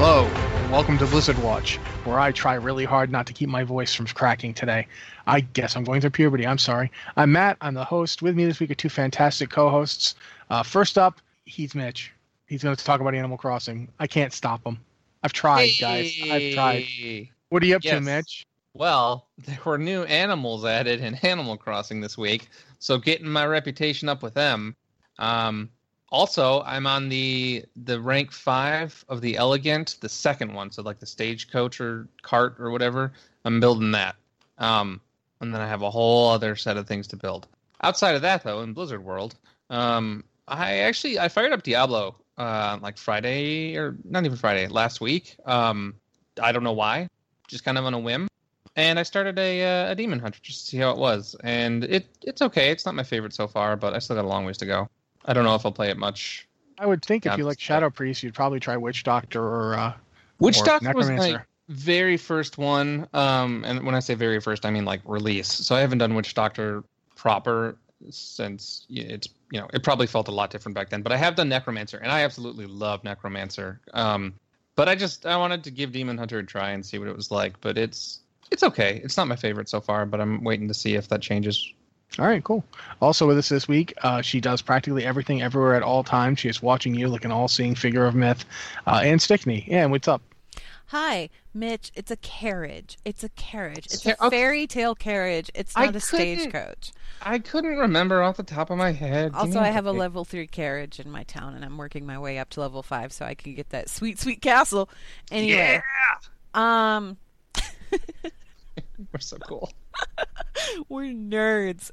Hello, and welcome to Blizzard Watch, where I try really hard not to keep my voice from cracking today. I guess I'm going through puberty. I'm sorry. I'm Matt. I'm the host. With me this week are two fantastic co-hosts. Uh, first up, he's Mitch. He's going to talk about Animal Crossing. I can't stop him. I've tried, guys. I've tried. What are you up to, Mitch? Well, there were new animals added in Animal Crossing this week, so getting my reputation up with them. Um, also, I'm on the the rank five of the Elegant, the second one, so like the stagecoach or cart or whatever. I'm building that, um, and then I have a whole other set of things to build. Outside of that, though, in Blizzard World, um, I actually I fired up Diablo uh, like Friday or not even Friday last week. Um, I don't know why, just kind of on a whim and I started a uh, a demon hunter just to see how it was, and it it's okay. It's not my favorite so far, but I still got a long ways to go. I don't know if I'll play it much. I would think if you like Shadow Priest, you'd probably try Witch Doctor or uh, Witch or Doctor was my very first one, um, and when I say very first, I mean like release. So I haven't done Witch Doctor proper since it's you know it probably felt a lot different back then. But I have done Necromancer, and I absolutely love Necromancer. Um, but I just I wanted to give Demon Hunter a try and see what it was like. But it's it's okay. It's not my favorite so far, but I'm waiting to see if that changes. All right, cool. Also with us this week, uh, she does practically everything everywhere at all times. She is watching you like an all-seeing figure of myth. Uh, and Stickney. Yeah, and what's up? Hi, Mitch. It's a carriage. It's a carriage. It's a fairy tale carriage. It's not a stagecoach. I couldn't remember off the top of my head. Also, I have a break. level three carriage in my town, and I'm working my way up to level five so I can get that sweet, sweet castle. Anyway, yeah. um, We're so cool. we're nerds.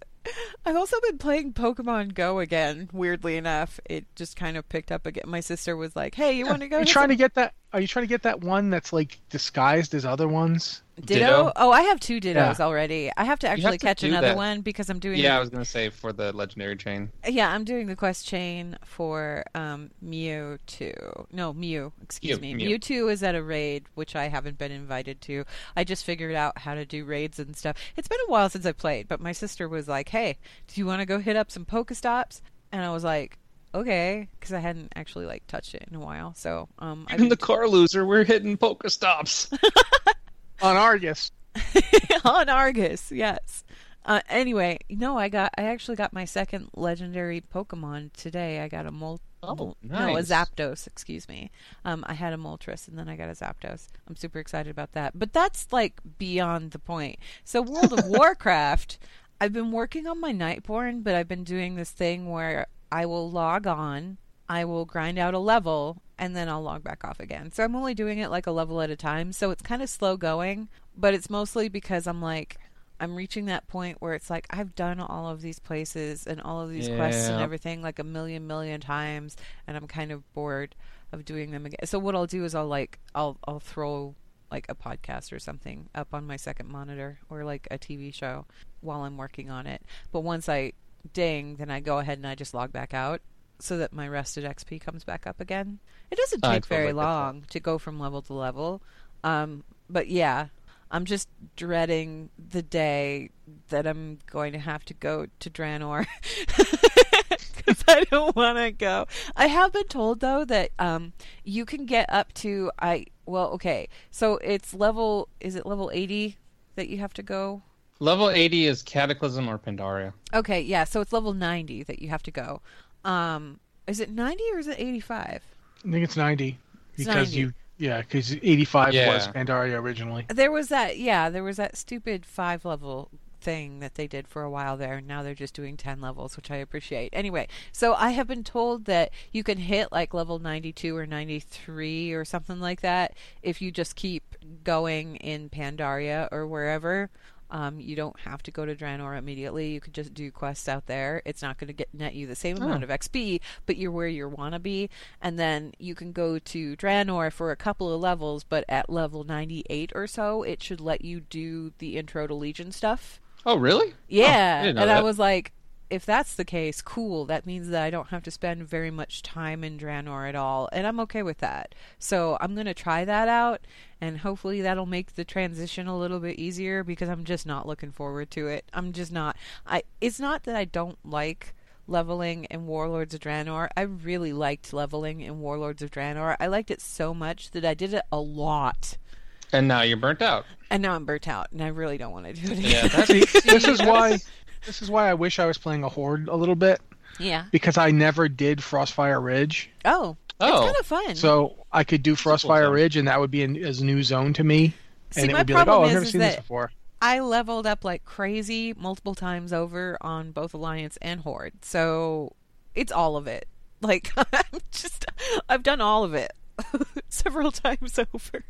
I've also been playing Pokemon Go again. Weirdly enough, it just kind of picked up again. My sister was like, "Hey, you want to go?" You trying some to get that? Are you trying to get that one that's like disguised as other ones? Ditto? Ditto? Oh, I have two Dittos Yeah. already. I have to have actually to catch another that. one because I'm doing Yeah, I was gonna say for the legendary chain. Yeah, I'm doing the quest chain for um, Mewtwo. No, Mew. Excuse Mew, me. Mew. Mewtwo is at a raid, which I haven't been invited to. I just figured out how to do raids and stuff. It's been a while since I played, but my sister was like, "Hey, do you want to go hit up some Pokestops?" And I was like, "Okay," because I hadn't actually like touched it in a while. So, um, I'm In the car loser, we're hitting Pokestops. On Argus. on Argus, yes. Uh, anyway, no, I got I actually got my second legendary Pokemon today. I got a Mol, Oh, Mol- no, a. Zapdos, excuse me. Um, I had a Moltres and then I got a Zapdos. I'm super excited about that. But that's like beyond the point. So World of Warcraft, I've been working on my Nightborne, but I've been doing this thing where I will log on, I will grind out a level, and then I'll log back off again. So I'm only doing it like a level at a time. So it's kind of slow going, but it's mostly because I'm like, I'm reaching that point where it's like I've done all of these places and all of these quests and everything like a million million times, and I'm kind of bored of doing them again. So what I'll do is I'll like I'll I'll throw like a podcast or something up on my second monitor or like a TV show while I'm working on it. But once I ding, then I go ahead and I just log back out so that my rested XP comes back up again. It doesn't take very totally get long to go from level to level. Um, but yeah, I'm just dreading the day that I'm going to have to go to Draenor because I don't want to go. I have been told though that um, you can get up to I well okay, so it's level is it level 80 that you have to go? Level 80 is Cataclysm or Pandaria. Okay, yeah, so it's level 90 that you have to go. Um, is it 90 or is it 85? I think it's 90 It's because 90. you yeah because 85 Yeah. was Pandaria originally. There was that, yeah, there was that stupid five level thing that they did for a while there. and Now they're just doing 10 levels, which I appreciate. Anyway, so I have been told that you can hit like level 92 or 93 or something like that if you just keep going in Pandaria or wherever. Um, you don't have to go to Draenor immediately. You could just do quests out there. It's not going to get net you the same amount of XP, but you're where you want to be. And then you can go to Draenor for a couple of levels, but at level 98 or so, it should let you do the intro to Legion stuff. Oh, really? Yeah, I didn't know and I was like, if that's the case, cool. That means that I don't have to spend very much time in Draenor at all, and I'm okay with that. So I'm gonna try that out, and hopefully that'll make the transition a little bit easier because I'm just not looking forward to it. I'm just not. I. It's not that I don't like leveling in Warlords of Draenor. I really liked leveling in Warlords of Draenor. I liked it so much that I did it a lot. And now you're burnt out. And now I'm burnt out, and I really don't want to do it again. Yeah, that's, this is why this is why I wish I was playing a horde a little bit yeah. because I never did Frostfire Ridge. Oh, Oh. it's kind of fun. So I could do Frostfire zone. Ridge, and that would be an, as a new zone to me. See, and it my would be like, problem oh, I've is, never is seen this that before. I leveled up like crazy multiple times over on both Alliance and Horde. So it's all of it. Like I'm just I've done all of it several times over.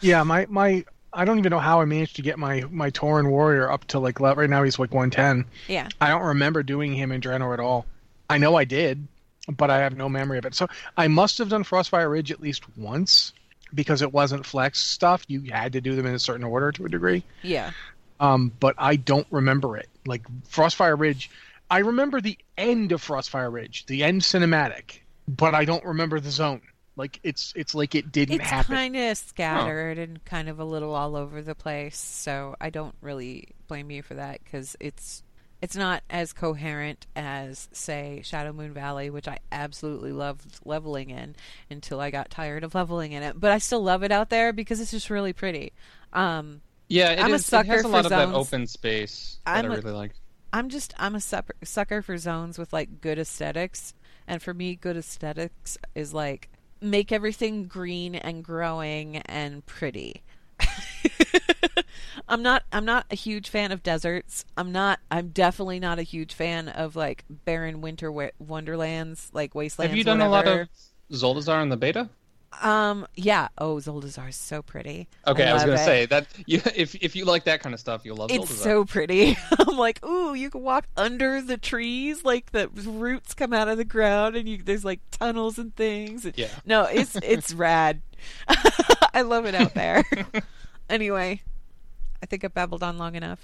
Yeah, my my I don't even know how I managed to get my my Tauren warrior up to like right now he's like 110. Yeah. I don't remember doing him in Draenor at all. I know I did, but I have no memory of it. So I must have done Frostfire Ridge at least once because it wasn't flex stuff. You had to do them in a certain order to a degree. Yeah. Um, but I don't remember it. Like Frostfire Ridge, I remember the end of Frostfire Ridge, the end cinematic, but I don't remember the zone. Like it's it's like it didn't It's happen. It's kind of scattered and kind of a little all over the place. So I don't really blame you for that because it's it's not as coherent as say Shadowmoon Valley, which I absolutely loved leveling in until I got tired of leveling in it. But I still love it out there because it's just really pretty. Um, Yeah, it I'm a sucker it has a for lot of that open space that I'm I a- really like. I'm just I'm a sucker, sucker for zones with like good aesthetics, and for me, good aesthetics is like make everything green and growing and pretty. I'm not I'm not a huge fan of deserts. I'm not I'm definitely not a huge fan of like barren winter wa- wonderlands like wastelands. Have you done a lot of Zuldazar in the beta? Um yeah, oh Zuldazar is so pretty. Okay, I, was gonna it. say that you, if if you like that kind of stuff, you'll love It's Zuldazar. so pretty. I'm like, ooh, you can walk under the trees, like the roots come out of the ground, and you there's like tunnels and things. Yeah. No, it's it's rad. I love it out there. anyway, I think I've babbled on long enough.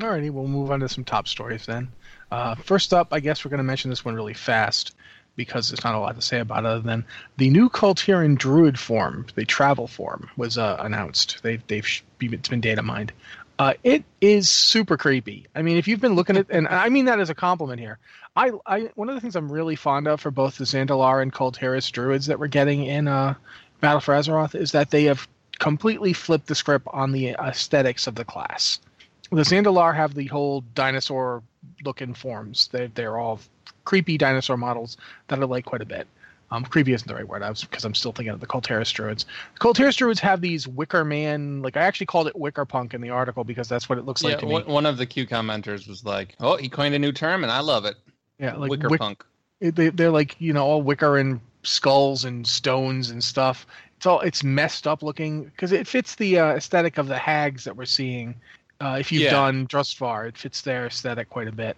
Alrighty, we'll move on to some top stories then. Uh, first up, I guess we're going to mention this one really fast because there's not a lot to say about it other than the new Kul Tiran Druid form, the travel form, was uh, announced. They, they've it's been data mined. Uh, it is super creepy. I mean, if you've been looking at, and I mean that as a compliment here. I, I one of the things I'm really fond of for both the Zandalar and Kul Tiras Druids that we're getting in uh, Battle for Azeroth is that they have completely flipped the script on the aesthetics of the class the Zandalar have the whole dinosaur looking forms. They're, they're all creepy dinosaur models that I like quite a bit. Um, creepy isn't the right word, I was because I'm still thinking of the Kul Tiras druids. The Kul Tiras druids have these Wicker Man, like I actually called it Wicker Punk in the article because that's what it looks Yeah, like to me. one, one of the Q commenters was like, "Oh, he coined a new term, and I love it. yeah, like Wicker wick- punk." they, they're like you know all wicker and skulls and stones and stuff. It's all it's messed up looking because it fits the uh, aesthetic of the hags that we're seeing. Uh, if you've Yeah. done Drustvar, it fits their aesthetic quite a bit.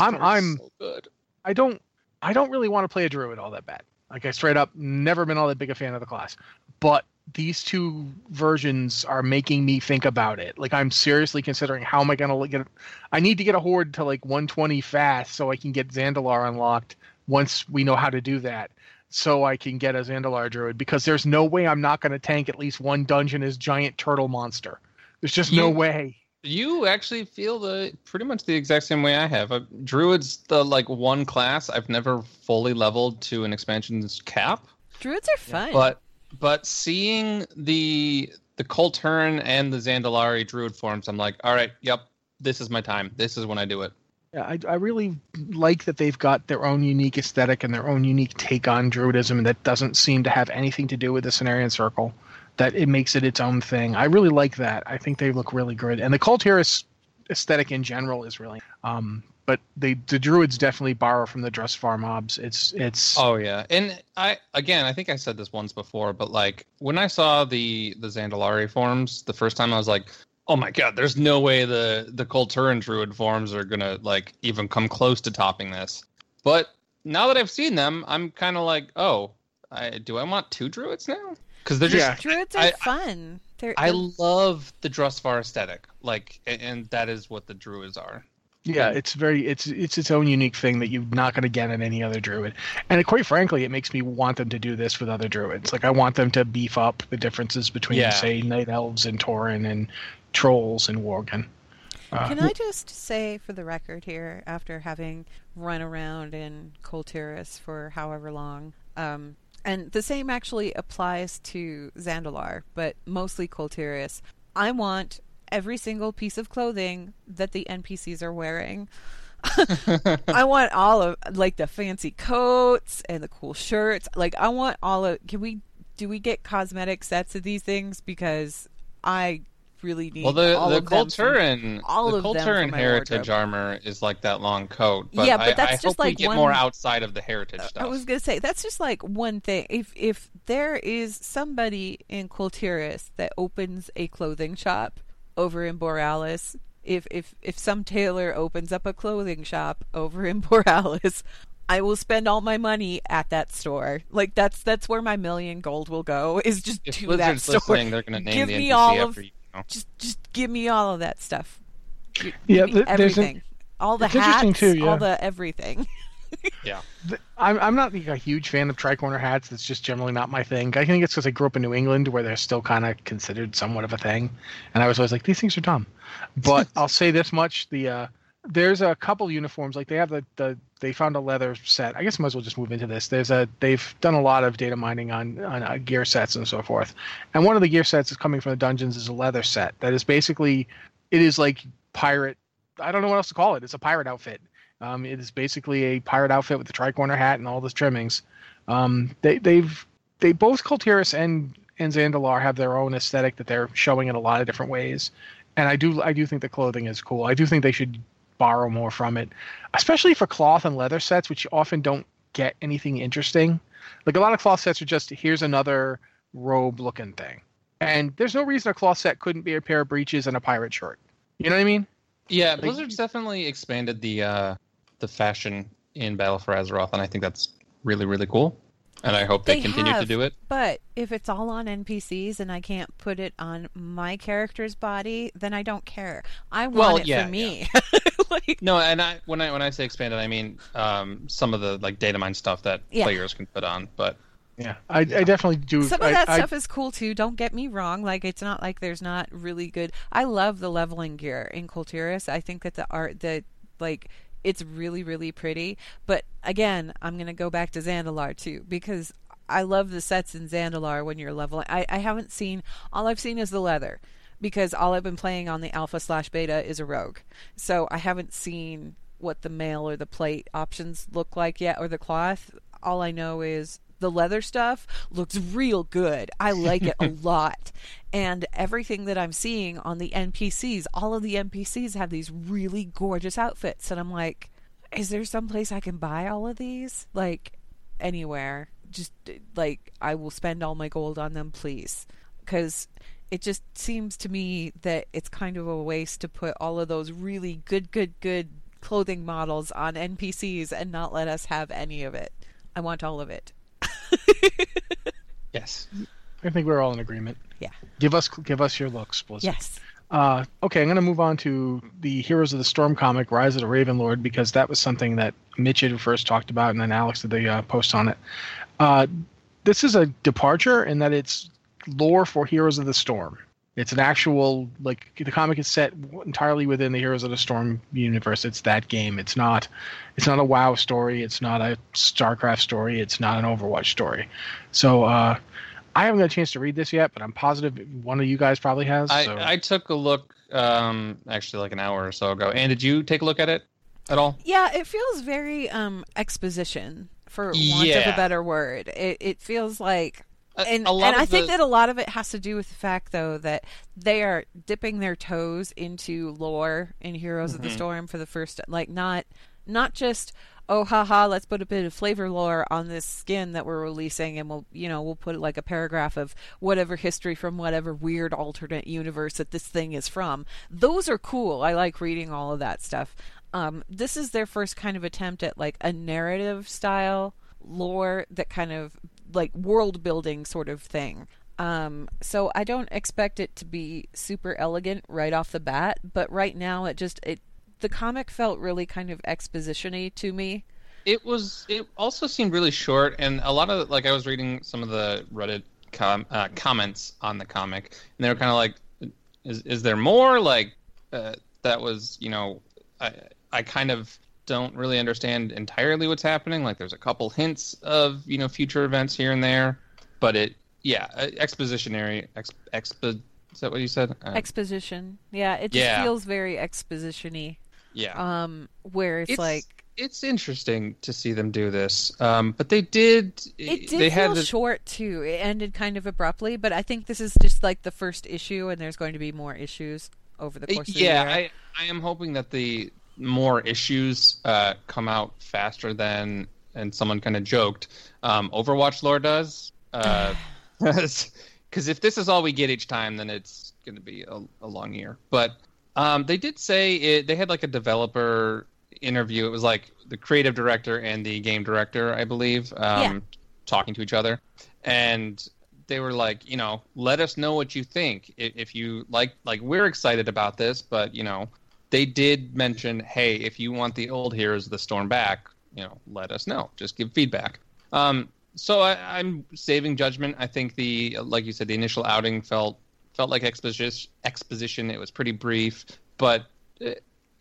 I'm- I'm- so good. I don't I don't really want to play a druid all that bad. Like I straight up never been all that big a fan of the class. But these two versions are making me think about it. Like I'm seriously considering how am I going to get I need to get a horde to like 120 fast so I can get Zandalar unlocked once we know how to do that. So I can get a Zandalar druid because there's no way I'm not going to tank at least one dungeon as giant turtle monster. There's just no way. You actually feel the pretty much the exact same way I have. Uh, Druid's the like one class I've never fully leveled to an expansion's cap, Druids are fun. but but seeing the the Kul Tiran and the Zandalari Druid forms, I'm like, all right, yep, this is my time. This is when I do it. Yeah, I, I really like that they've got their own unique aesthetic and their own unique take on Druidism that doesn't seem to have anything to do with the Cenarian Circle. That it makes it its own thing. I really like that. I think they look really good, and the Kul Tiras aesthetic in general is really. Um, but they the Druids definitely borrow from the Drustvar mobs. It's it's Oh yeah, and I again, I think I said this once before, but like when I saw the the Zandalari forms the first time, I was like, oh my god, there's no way the the Kul Tiran Druid forms are gonna like even come close to topping this. But now that I've seen them, I'm kind of like, oh, I, do I want two Druids now? Because they're just Yeah. Druids are I- fun. They're, I love the Drustvar aesthetic, like, and, and that is what the Druids are. Yeah, it's very it's it's its own unique thing that you're not going to get in any other druid. And quite frankly, it makes me want them to do this with other druids. Like I want them to beef up the differences between Yeah. say night elves and Tauren and trolls and Worgen. Uh, Can I just say for the record here, after having run around in Kul Tiras for however long, um, and the same actually applies to Zandalar, but mostly Kul Tiras, I want every single piece of clothing that the NPCs are wearing. I want all of like the fancy coats and the cool shirts. Like I want all of can we do we get cosmetic sets of these things because I really need Well, the all the of them from- Kul Tiran all the of them Kul Tiran heritage armor is like that long coat. But Yeah, but I, that's I just like get one- more outside of the heritage stuff. I was gonna say that's just like one thing. If if there is somebody in Kul Tiras that opens a clothing shop over in Boralus, if if if some tailor opens up a clothing shop over in Boralus, I will spend all my money at that store. Like that's that's where my million gold will go. Is just if to that store. listening, they're going to name Give the me NPC all after of you. Know. just just give me all of that stuff. Give Yeah, th- there's an- everything. all the hats, too, yeah. all the everything. Yeah. I'm I'm not like a huge fan of tricorner hats. That's just generally not my thing. I think it's because I grew up in New England where they're still kind of considered somewhat of a thing, and I was always like these things are dumb. But I'll say this much: the uh, there's a couple uniforms like they have the, the they found a leather set. I guess I might as well just move into this. There's a they've done a lot of data mining on on uh, gear sets and so forth, and one of the gear sets is coming from the dungeons is a leather set that is basically it is like pirate. I don't know what else to call it. It's a pirate outfit. Um, it is basically a pirate outfit with the tricorner hat and all the trimmings. Um, they they've they both Kul Tiras and and Zandalar have their own aesthetic that they're showing in a lot of different ways, and I do I do think the clothing is cool. I do think they should borrow more from it, especially for cloth and leather sets, which often don't get anything interesting. Like a lot of cloth sets are just here's another robe looking thing, and there's no reason a cloth set couldn't be a pair of breeches and a pirate shirt. You know what I mean? Yeah, Like- Blizzard's definitely expanded the uh, the fashion in Battle for Azeroth, and I think that's really really cool. And I hope they, continue to do it. But if it's all on NPCs and I can't put it on my character's body, then I don't care. I want Well, it yeah, for me. like, No, and I when I when I say expanded, I mean um, some of the like data mine stuff that Yeah. players can put on. But Yeah, I, I definitely do. some of that I- stuff is cool too. Don't get me wrong. Like it's not like there's not really good. I love the leveling gear in Kul Tiras. I think that the art that like it's really really pretty. But again, I'm gonna go back to Zandalar too because I love the sets in Zandalar when you're leveling. I, I haven't seen all I've seen is the leather because all I've been playing on the alpha slash beta is a rogue. So I haven't seen what the mail or the plate options look like yet or the cloth. All I know is the leather stuff looks real good. I like it a lot. And everything that I'm seeing on the NPCs, all of the NPCs have these really gorgeous outfits. And I'm like, is there some place I can buy all of these? Like, anywhere. Just like, I will spend all my gold on them, please. Because it just seems to me that it's kind of a waste to put all of those really good, good, good clothing models on NPCs and not let us have any of it. I want all of it. yes, I think we're all in agreement. Yeah. Give us give us your looks, Blizzard. Yes. Uh, okay, I'm going to move on to the Heroes of the Storm comic, Rise of the Raven Lord, because that was something that Mitch had first talked about, and then Alex did the uh, post on it. Uh, this is a departure in that it's lore for Heroes of the Storm. It's an actual like the comic is set entirely within the Heroes of the Storm universe. It's that game. It's not it's not a WoW story. It's not a StarCraft story. It's not an Overwatch story. So uh, I haven't got a chance to read this yet, but I'm positive one of you guys probably has. I, so. I took a look um, actually like an hour or so ago. And did you take a look at it at all? Yeah, it feels very um exposition for want of a better word. It it feels like A- and and I think that a lot of it has to do with the fact though that they are dipping their toes into lore in Heroes of the Mm-hmm. Storm for the first like not not just oh haha let's put a bit of flavor lore on this skin that we're releasing and we'll you know we'll put like a paragraph of whatever history from whatever weird alternate universe that this thing is from. Those are cool. I like reading all of that stuff. Um, this is their first kind of attempt at like a narrative style lore that kind of like world building sort of thing um, so I don't expect it to be super elegant right off the bat, but right now it just it the comic felt really kind of expositiony to me. It was. It also seemed really short, and a lot of like I was reading some of the Reddit com- uh, comments on the comic, and they were kind of like, "Is is there more?" Like uh, that was, you know, I I kind of don't really understand entirely what's happening. Like there's a couple hints of you know future events here and there, but it yeah uh, expositionary ex, expo. Is that what you said? Uh, Exposition, yeah, it just Yeah. feels very expositiony. yeah. Um, where it's, it's like it's interesting to see them do this, um, but they did. it did they feel had the, short too. It ended kind of abruptly, but I think this is just like the first issue, and there's going to be more issues over the course of the yeah, year. I I am hoping that the more issues uh, come out faster than and someone kind of joked. Um, Overwatch lore does, because if this is all we get each time, then it's going to be a, a long year. But um, they did say it, they had like a developer interview. It was like the creative director and the game director, I believe, um, Yeah. talking to each other, and they were like, you know, let us know what you think. If, if you like, like we're excited about this, but you know, they did mention, hey, if you want the old Heroes of the Storm back, you know, let us know. Just give feedback. Um, so I, I'm saving judgment. I think the, like you said, the initial outing felt felt like exposition. Exposition. It was pretty brief, but uh,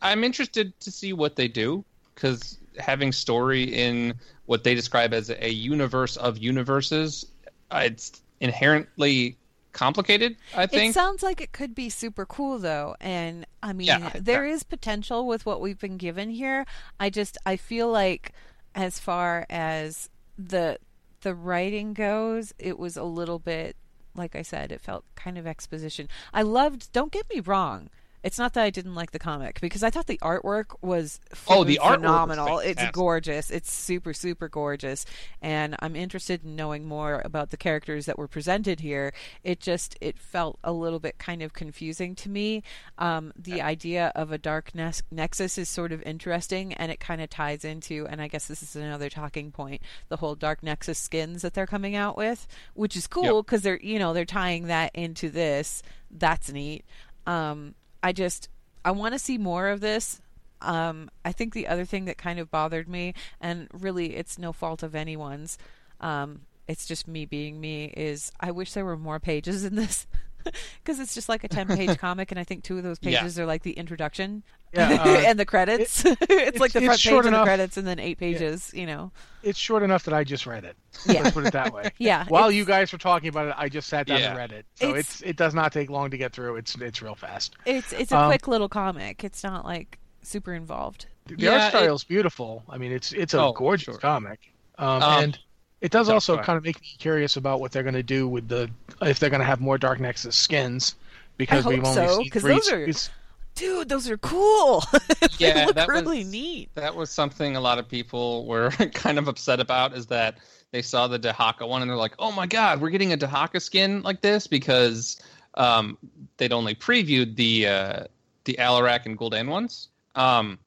I'm interested to see what they do because having story in what they describe as a universe of universes, uh, it's inherently complicated. I think It sounds like it could be super cool though, and I mean, Yeah, there yeah. is potential with what we've been given here. I just I feel like as far as the the writing goes, it was a little bit like I said, it felt kind of exposition. I loved. Don't get me wrong. It's not that I didn't like the comic because I thought the artwork was Oh, the freaking artwork was phenomenal. It's gorgeous. It's super super gorgeous, and I'm interested in knowing more about the characters that were presented here. It just it felt a little bit kind of confusing to me. Um, the idea of a dark nes- nexus is sort of interesting, and it kind of ties into, and I guess this is another talking point, the whole dark nexus skins that they're coming out with, which is cool because they're you know they're tying that into this. That's neat. Um, I just I want to see more of this. Um, I think the other thing that kind of bothered me, and really it's no fault of anyone's, um, it's just me being me, is I wish there were more pages in this. Because it's just like a 10 page comic, and I think two of those Yeah. pages are like the introduction Yeah, uh, and the credits. it's, like the it's front short page and the credits, and then eight pages, you know. It's short enough that I just read it. Yeah. Let's put it that way. Yeah, While you guys were talking about it, I just sat down Yeah. and read it. So It's- it's, it does not take long to get through. It's it's real fast. It's, it's a Um, quick little comic. It's not like super involved. The Yeah, art it- style's beautiful. I mean, it's it's a Oh, gorgeous sure. comic, um, Um, and it does so- also go kind of make me curious about what they're going to do with the if they're going to have more Dark Nexus skins because I we've hope only so, seen 'cause three. those are- Dude, those are cool. they Yeah, look that really was- neat. That was something a lot of people were kind of upset about is that they saw the Dehaka one and they're like, "Oh my god, we're getting a Dehaka skin like this because um, they'd only previewed the uh, the Alarak and Gul'dan ones." Um,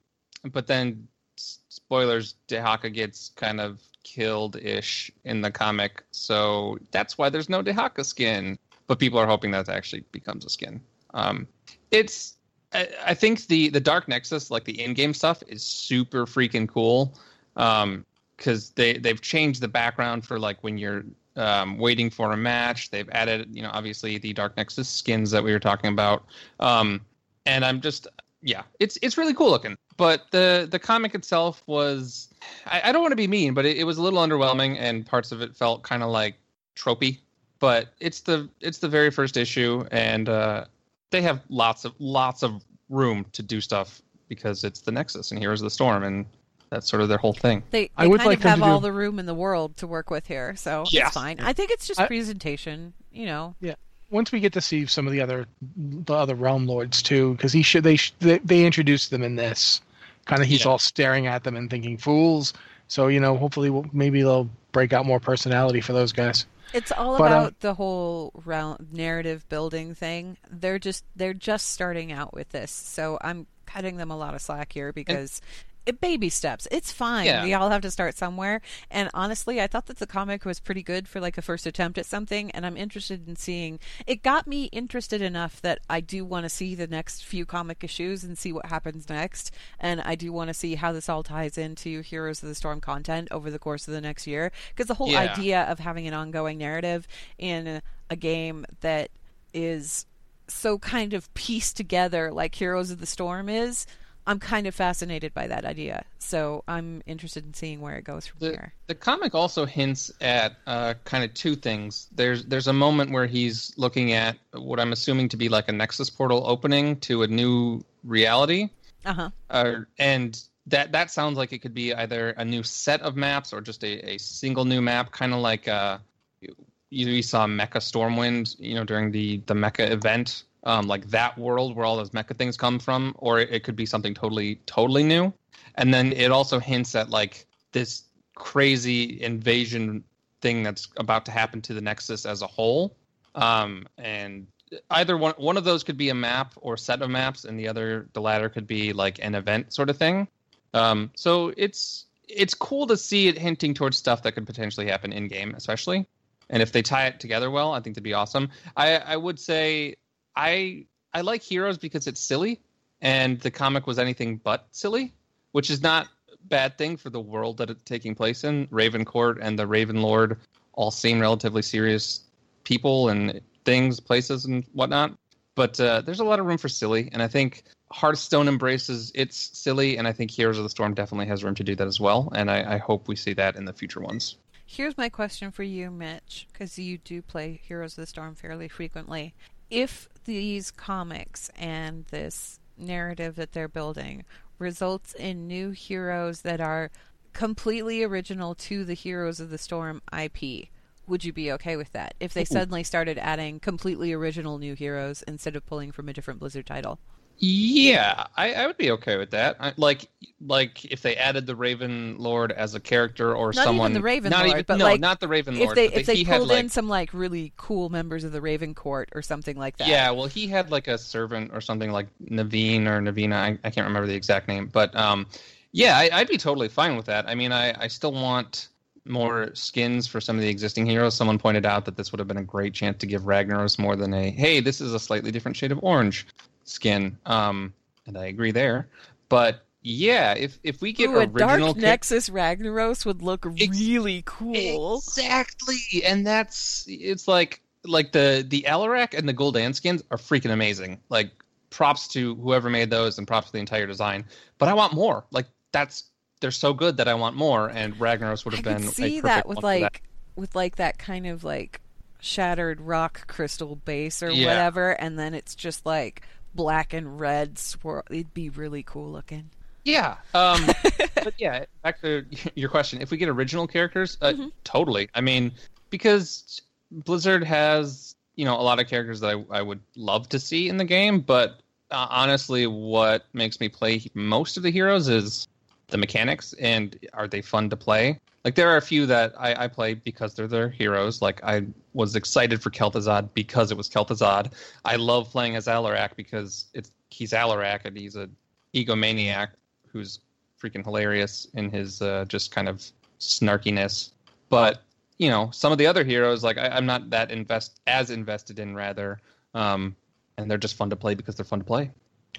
but then spoilers, Dehaka gets kind of killed ish in the comic, so that's why there's no Dehaka skin. But people are hoping that actually becomes a skin. Um, it's I, I think the the Dark Nexus, like the in-game stuff, is super freaking cool. Um, because they they've changed the background for like when you're um, waiting for a match. They've added, you know, obviously the Dark Nexus skins that we were talking about. Um, and I'm just, yeah, it's it's really cool looking. But the the comic itself was, I, I don't want to be mean, but it, it was a little underwhelming, and parts of it felt kind of like tropey. But it's the it's the very first issue, and uh, they have lots of lots of room to do stuff because it's the Nexus and Heroes of the Storm, and that's sort of their whole thing. They, they I would kind like of have to all do- the room in the world to work with here, so Yeah. it's fine. I think it's just I- presentation, you know. Yeah. Once we get to see some of the other the other realm lords too, because he should they, sh- they they introduced them in this. Kind of, he's Yeah. all staring at them and thinking fools. So you know, hopefully, we'll, maybe they'll break out more personality for those guys. It's all But, um, about the whole round narrative building thing. They're just they're just starting out with this, so I'm cutting them a lot of slack here because it baby steps. It's fine. Yeah. We all have to start somewhere. And honestly, I thought that the comic was pretty good for like a first attempt at something, and I'm interested in seeing. It got me interested enough that I do want to see the next few comic issues and see what happens next. And I do want to see how this all ties into Heroes of the Storm content over the course of the next year, because the whole Yeah. idea of having an ongoing narrative in a game that is so kind of pieced together like Heroes of the Storm is. I'm kind of fascinated by that idea, so I'm interested in seeing where it goes from The, here. the comic also hints at uh, kind of two things. There's there's a moment where he's looking at what I'm assuming to be like a Nexus portal opening to a new reality, Uh huh. uh, and that that sounds like it could be either a new set of maps or just a, a single new map, kind of like uh, you, you saw Mecha Stormwind, you know, during the the Mecha event, um, like that world where all those Mecha things come from, or it, could be something totally totally new. And then it also hints at like this crazy invasion thing that's about to happen to the Nexus as a whole. Um, and either one one of those could be a map or set of maps, and the other the latter could be like an event sort of thing. Um, so it's it's cool to see it hinting towards stuff that could potentially happen in game, especially. And if they tie it together well, I think that'd be awesome. I I would say I I like Heroes because it's silly, and the comic was anything but silly, which is not bad thing for the world that it's taking place in. Raven Court and the Raven Lord all seem relatively serious people and things, places, and whatnot. But uh, there's a lot of room for silly, and I think Hearthstone embraces its silly, and I think Heroes of the Storm definitely has room to do that as well. And I, I hope we see that in the future ones. Here's my question for you, Mitch, because you do play Heroes of the Storm fairly frequently. If these comics and this narrative that they're building results in new heroes that are completely original to the Heroes of the Storm IP, would you be okay with that? If they suddenly started adding completely original new heroes instead of pulling from a different Blizzard title? Yeah, I, I would be okay with that. I, like, like if they added the Raven Lord as a character or someone. Not even someone, the Raven not Lord, even, but no, like, not the Raven if Lord. they if they he had pulled like, in some like really cool members of the Raven Court or something like that. Yeah, well, he had like a servant or something like Naveen or Navina. I, I can't remember the exact name, but um, yeah, I, I'd be totally fine with that. I mean, I, I still want more skins for some of the existing heroes. Someone pointed out that this would have been a great chance to give Ragnaros more than a hey, this is a slightly different shade of orange skin. Um, and I agree there. But yeah, if if we get Ooh, a Dark Nexus Ragnaros would look Ex- really cool. Exactly, and that's it's like like the the Alarak and the Gul'dan skins are freaking amazing. Like props to whoever made those, and props to the entire design. But I want more. Like that's they're so good that I want more. And Ragnaros would have could been a see that with like with like that kind of like shattered rock crystal base or Yeah. whatever, and then it's just like black and red swirl. It'd be really cool looking. Yeah. Um, but yeah, back to your question. If we get original characters, uh, Mm-hmm. totally. I mean, because Blizzard has, you know, a lot of characters that I, I would love to see in the game, but uh, honestly, what makes me play most of the heroes is the mechanics and are they fun to play? Like there are a few that I, I play because they're their heroes. Like I was excited for Kel'Thuzad because it was Kel'Thuzad. I love playing as Alarak because it's he's Alarak and he's a egomaniac who's freaking hilarious in his uh, just kind of snarkiness. But you know, some of the other heroes, like I, I'm not that invest as invested in, rather, um, and they're just fun to play because they're fun to play.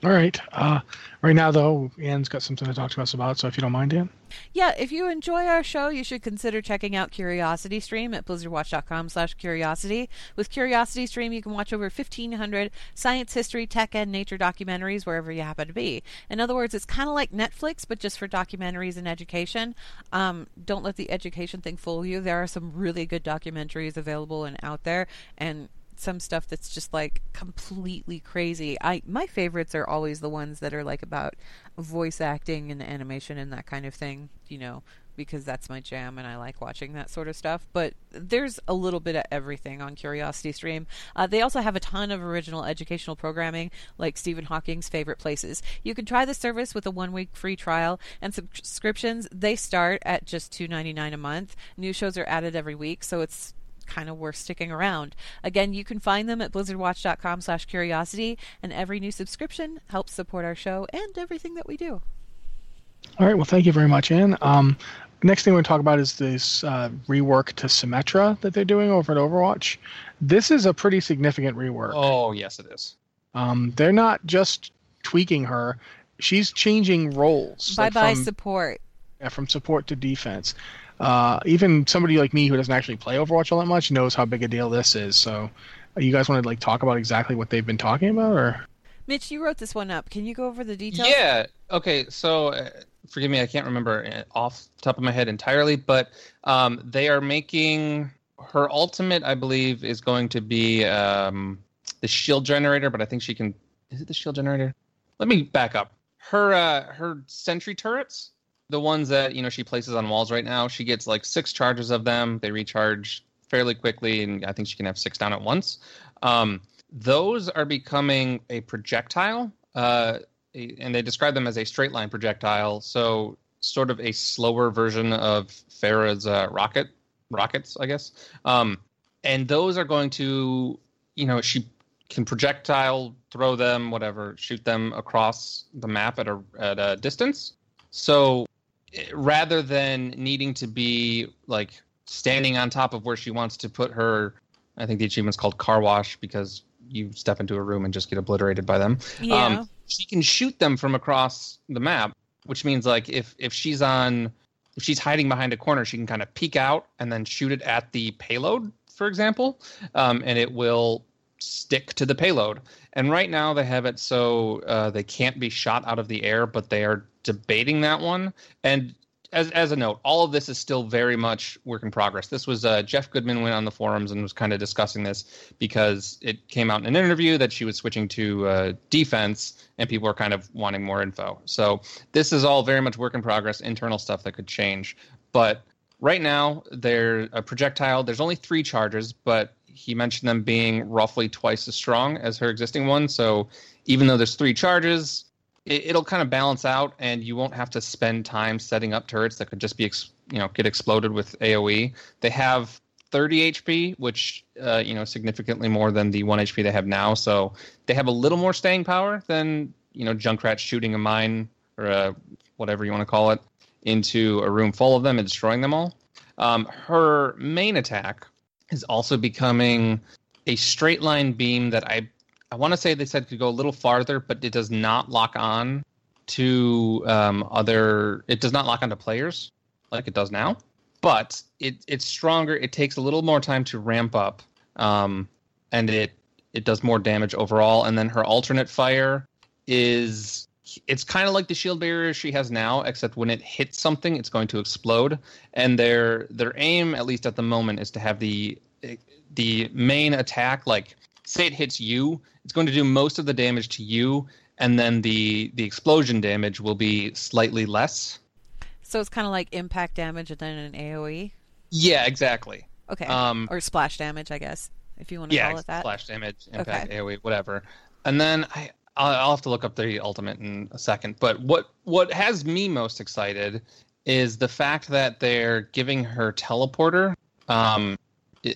All right. Uh, right now, though, Anne's got something to talk to us about, so if you don't mind, Anne. Yeah, if you enjoy our show, you should consider checking out Curiosity Stream at blizzardwatch.com slash curiosity. With Curiosity Stream, you can watch over 1,500 science, history, tech, and nature documentaries wherever you happen to be. In other words, it's kind of like Netflix, but just for documentaries and education. Um, don't let the education thing fool you. There are some really good documentaries available and out there, and some stuff that's just like completely crazy. I my favorites are always the ones that are like about voice acting and animation and that kind of thing, you know, because that's my jam and I like watching that sort of stuff. But there's a little bit of everything on Curiosity Stream. Uh, they also have a ton of original educational programming, like Stephen Hawking's favorite places. You can try the service with a one week free trial and subscriptions. They start at just two ninety nine a month. New shows are added every week, so it's kind of worth sticking around. Again, you can find them at blizzardwatch.com slash curiosity, and every new subscription helps support our show and everything that we do. All right. Well, thank you very much, Anne. Um, next thing we're going to talk about is this uh, rework to Symmetra that they're doing over at Overwatch. This is a pretty significant rework. Oh, yes, it is. Um, they're not just tweaking her; she's changing roles. Bye bye like support. Yeah, from support to defense uh, even somebody like me who doesn't actually play Overwatch all that much knows how big a deal this is. So, uh, you guys want to like talk about exactly what they've been talking about, or? Mitch, you wrote this one up. Can you go over the details? Yeah. Okay. So, uh, forgive me, I can't remember off the top of my head entirely, but um, they are making her ultimate. I believe is going to be um, the shield generator, but I think she can. Is it the shield generator? Let me back up. Her uh, her sentry turrets the ones that you know she places on walls right now, she gets like six charges of them. They recharge fairly quickly, and I think she can have six down at once. Um, those are becoming a projectile, uh, and they describe them as a straight line projectile. So sort of a slower version of Pharah's uh, rocket rockets, I guess. Um, and those are going to, you know, she can projectile throw them, whatever, shoot them across the map at a at a distance. So rather than needing to be like standing on top of where she wants to put her i think the achievement's called car wash because you step into a room and just get obliterated by them yeah. Um, she can shoot them from across the map which means like if if she's on if she's hiding behind a corner she can kind of peek out and then shoot it at the payload for example um, and it will stick to the payload. And right now they have it so uh, they can't be shot out of the air, but they are debating that one. And as as a note, all of this is still very much work in progress. This was uh, Geoff Goodman went on the forums and was kind of discussing this because it came out in an interview that she was switching to uh, defense, and people are kind of wanting more info. So this is all very much work in progress, internal stuff that could change. But right now, they're a projectile. There's only three charges, but he mentioned them being roughly twice as strong as her existing one. So even though there's three charges, it, will kind of balance out, and you won't have to spend time setting up turrets that could just be you know get exploded with AOE. They have 30 HP, which uh, you know significantly more than the one HP they have now. So they have a little more staying power than you know Junkrat shooting a mine or a, whatever you want to call it into a room full of them and destroying them all. Um, her main attack is also becoming a straight line beam that I I want to say they said it could go a little farther, but it does not lock on to um, other. It does not lock onto players like it does now, but it it's stronger. It takes a little more time to ramp up, um, and it it does more damage overall. And then her alternate fire is it's kind of like the shield barrier she has now, except when it hits something, it's going to explode. And their their aim, at least at the moment, is to have the the main attack like say it hits you, it's going to do most of the damage to you, and then the the explosion damage will be slightly less. So it's kind of like impact damage and then an AOE. Yeah, exactly. Okay. Um, or splash damage, I guess, if you want to yeah, call it that. splash damage, impact, okay. AOE, whatever. And then I I'll have to look up the ultimate in a second. But what what has me most excited is the fact that they're giving her teleporter. Um,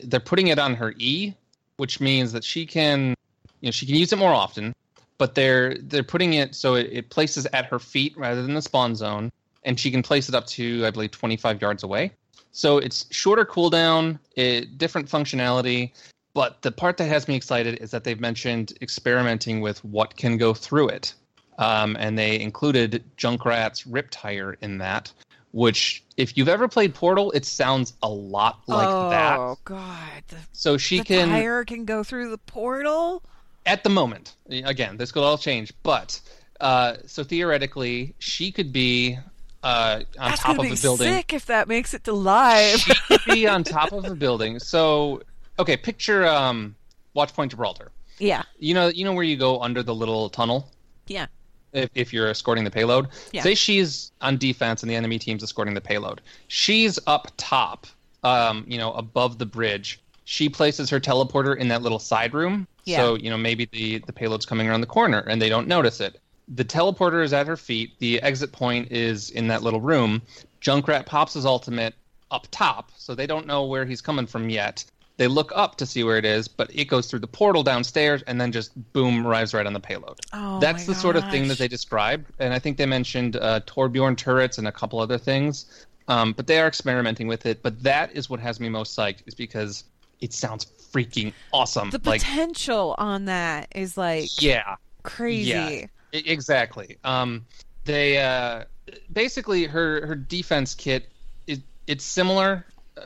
they're putting it on her E, which means that she can, you know, she can use it more often. But they're they're putting it so it, it places at her feet rather than the spawn zone, and she can place it up to I believe 25 yards away. So it's shorter cooldown, it, different functionality. But the part that has me excited is that they've mentioned experimenting with what can go through it. um, and they included Junkrat's Riptire in that. Which, if you've ever played Portal, it sounds a lot like oh that. Oh god! The, So she the can tire can go through the portal. at the moment again this could all change but uh, so theoretically she could be uh, on That's top of a building sick if that makes it to live. she could be on top of a building so okay picture um, watch point gibraltar yeah, you know you know where you go under the little tunnel yeah. If, if you're escorting the payload. Yeah. say she's on defense and the enemy team's escorting the payload. She's up top um, you know above the bridge. She places her teleporter in that little side room. Yeah. so you know maybe the the payload's coming around the corner and they don't notice it. The teleporter is at her feet. The exit point is in that little room. Junkrat pops his ultimate up top so they don't know where he's coming from yet they look up to see where it is but it goes through the portal downstairs and then just boom arrives right on the payload Oh, that's the sort of thing that they described, and I think they mentioned uh, Torbjorn turrets and a couple other things. Um, but they are experimenting with it. But that is what has me most psyched, is because it sounds freaking awesome. The like, potential on that is like yeah, crazy. yeah, exactly. Um, they uh, basically her her defense kit is it's similar.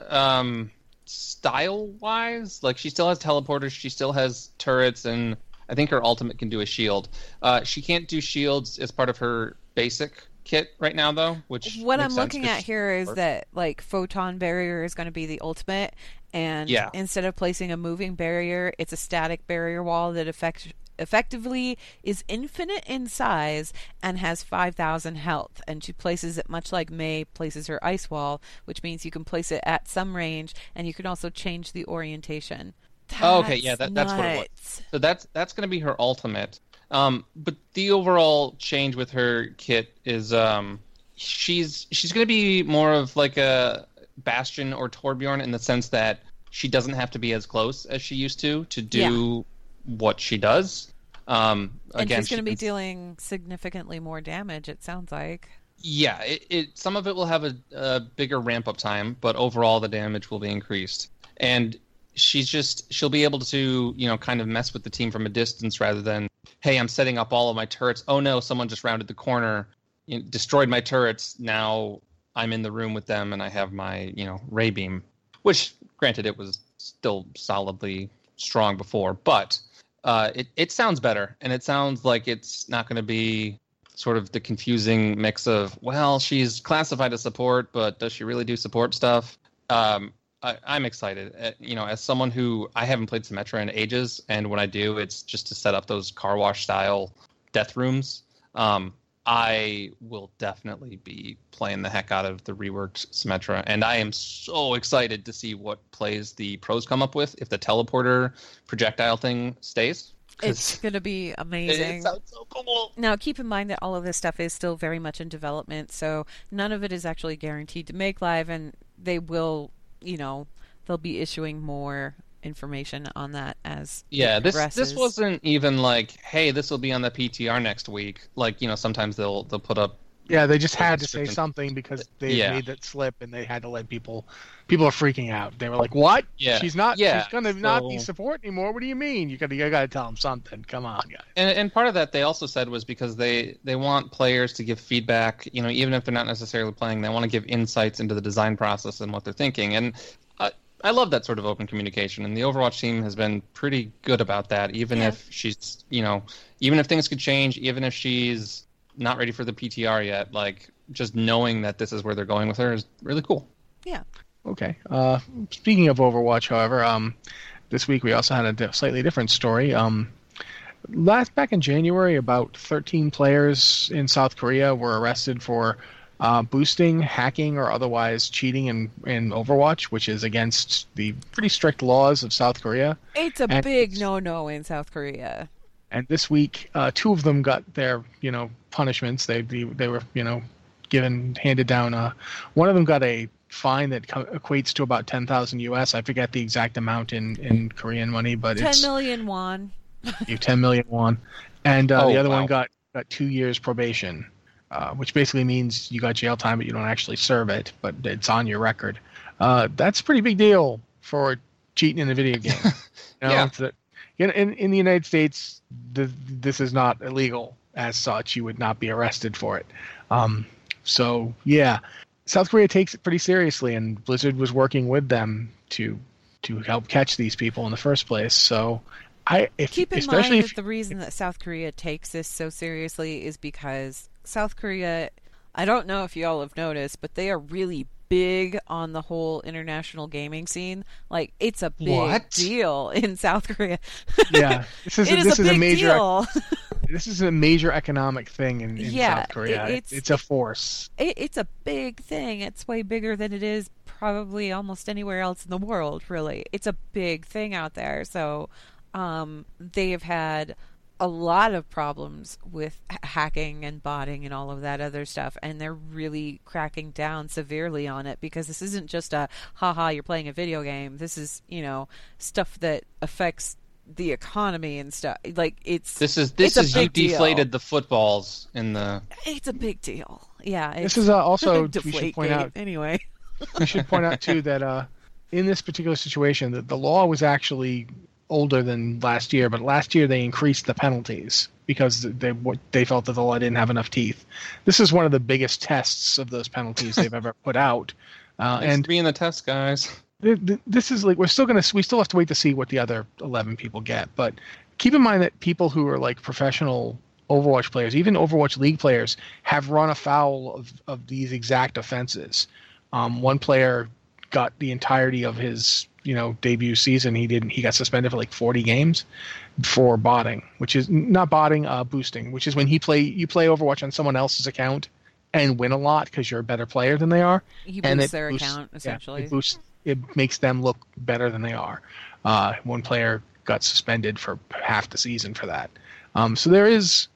Um, style wise like she still has teleporters she still has turrets and i think her ultimate can do a shield uh, she can't do shields as part of her basic kit right now though which What I'm looking at here is that like photon barrier is going to be the ultimate, and Yeah. instead of placing a moving barrier, it's a static barrier wall that affects effectively is infinite in size and has 5000 health and she places it much like Mei places her ice wall which means you can place it at some range and you can also change the orientation Oh, okay, yeah, that- that's what it was. So that's that's going to be her ultimate. Um, but the overall change with her kit is um, she's she's going to be more of like a Bastion or Torbjorn in the sense that she doesn't have to be as close as she used to to do what she does. Um, and again, she's going to she be dealing significantly more damage it sounds like Yeah, it, it some of it will have a, a bigger ramp up time, but overall the damage will be increased. And she's just she'll be able to you know kind of mess with the team from a distance rather than hey I'm setting up all of my turrets. Oh no, someone just rounded the corner, you know, destroyed my turrets. Now I'm in the room with them and I have my you know ray beam, which granted it was still solidly strong before, but uh, it it sounds better and it sounds like it's not going to be sort of the confusing mix of well she's classified as support but does she really do support stuff? Um, I, i'm excited. Uh, you know as someone who i haven't played symmetra in ages and when i do it's just to set up those car wash style death rooms. Um, i will definitely be playing the heck out of the reworked symmetra and i am so excited to see what plays the pros come up with if the teleporter projectile thing stays. it's going to be amazing it sounds so cool Now, keep in mind that all of this stuff is still very much in development, so none of it is actually guaranteed to make live, and they will, you know, they'll be issuing more information on that as Yeah, this this wasn't even like, hey, this will be on the PTR next week. Like, you know, sometimes they'll they'll put up Yeah, they just had to say something because they Yeah. made that slip and they had to let people. People are freaking out. They were like, "What? Yeah, She's not. yeah, She's gonna not be so- support anymore. What do you mean? You gotta you gotta tell them something. Come on, guys." and, and part of that they also said was because they they want players to give feedback, you know, even if they're not necessarily playing, they want to give insights into the design process and what they're thinking. And I I love that sort of open communication, and the Overwatch team has been pretty good about that. Even Yeah. if she's, you know, even if things could change, even if she's not ready for the PTR yet, like just knowing that this is where they're going with her is really cool. Yeah. Okay. Uh, speaking of Overwatch, however, um, this week we also had a di- slightly different story. Um, last back in January, about 13 players in South Korea were arrested for uh, boosting, hacking, or otherwise cheating in, in Overwatch, which is against the pretty strict laws of South Korea. It's a And- big no-no in South Korea. And this week, uh, two of them got their, you know, punishments. They they, they were, you know, given handed down. Uh, one of them got a fine that co- equates to about ten thousand U.S. I forget the exact amount in, in Korean money, but Ten it's million won. you ten million won. And uh, Oh, the other wow. one got got two years probation, uh, which basically means you got jail time, but you don't actually serve it, but it's on your record. Uh, that's a pretty big deal for cheating in a video game. You know, Yeah. it's a- in, in in the United States, th- this is not illegal. as such, you would not be arrested for it. Um, so yeah, South Korea takes it pretty seriously, and Blizzard was working with them to to help catch these people in the first place. So I if, keep in especially mind if, that the reason that South Korea takes this so seriously is because South Korea. I don't know if you all have noticed, but they are really big on the whole international gaming scene. Like it's a big What? deal in South Korea. yeah, this is a, is this is big a major deal. this is a major economic thing in, in Yeah, South Korea. it- It- it's- it's a force. it, it's a big thing. It's way bigger than it is probably almost anywhere else in the world. Really, it's a big thing out there. So um, they have had a lot of problems with hacking and botting and all of that other stuff, and they're really cracking down severely on it because this isn't just a haha you're playing a video game. This is you know stuff that affects the economy and stuff. Like it's This is this is you big deal. deflated the footballs in the. it's a big deal. Yeah, This is uh, also we should point out anyway. we should point out too that uh, in this particular situation, that the law was actually older than last year, but last year they increased the penalties because they they felt that the law didn't have enough teeth. This is one of the biggest tests of those penalties they've ever put out, uh, and being the test, guys. th- th- this is like we're still gonna we still have to wait to see what the other 11 people get but keep in mind that people who are like professional overwatch players even overwatch league players have run afoul of, of these exact offenses um, one player got the entirety of his you know debut season he didn't he got suspended for like 40 games for botting which is not botting uh, boosting which is when he play you play overwatch on someone else's account and win a lot because you're a better player than they are He and boosts their boosts- account yeah, essentially. it boosts. It makes them look better than they are. Uh, one player got suspended for half the season for that. Um, so there is.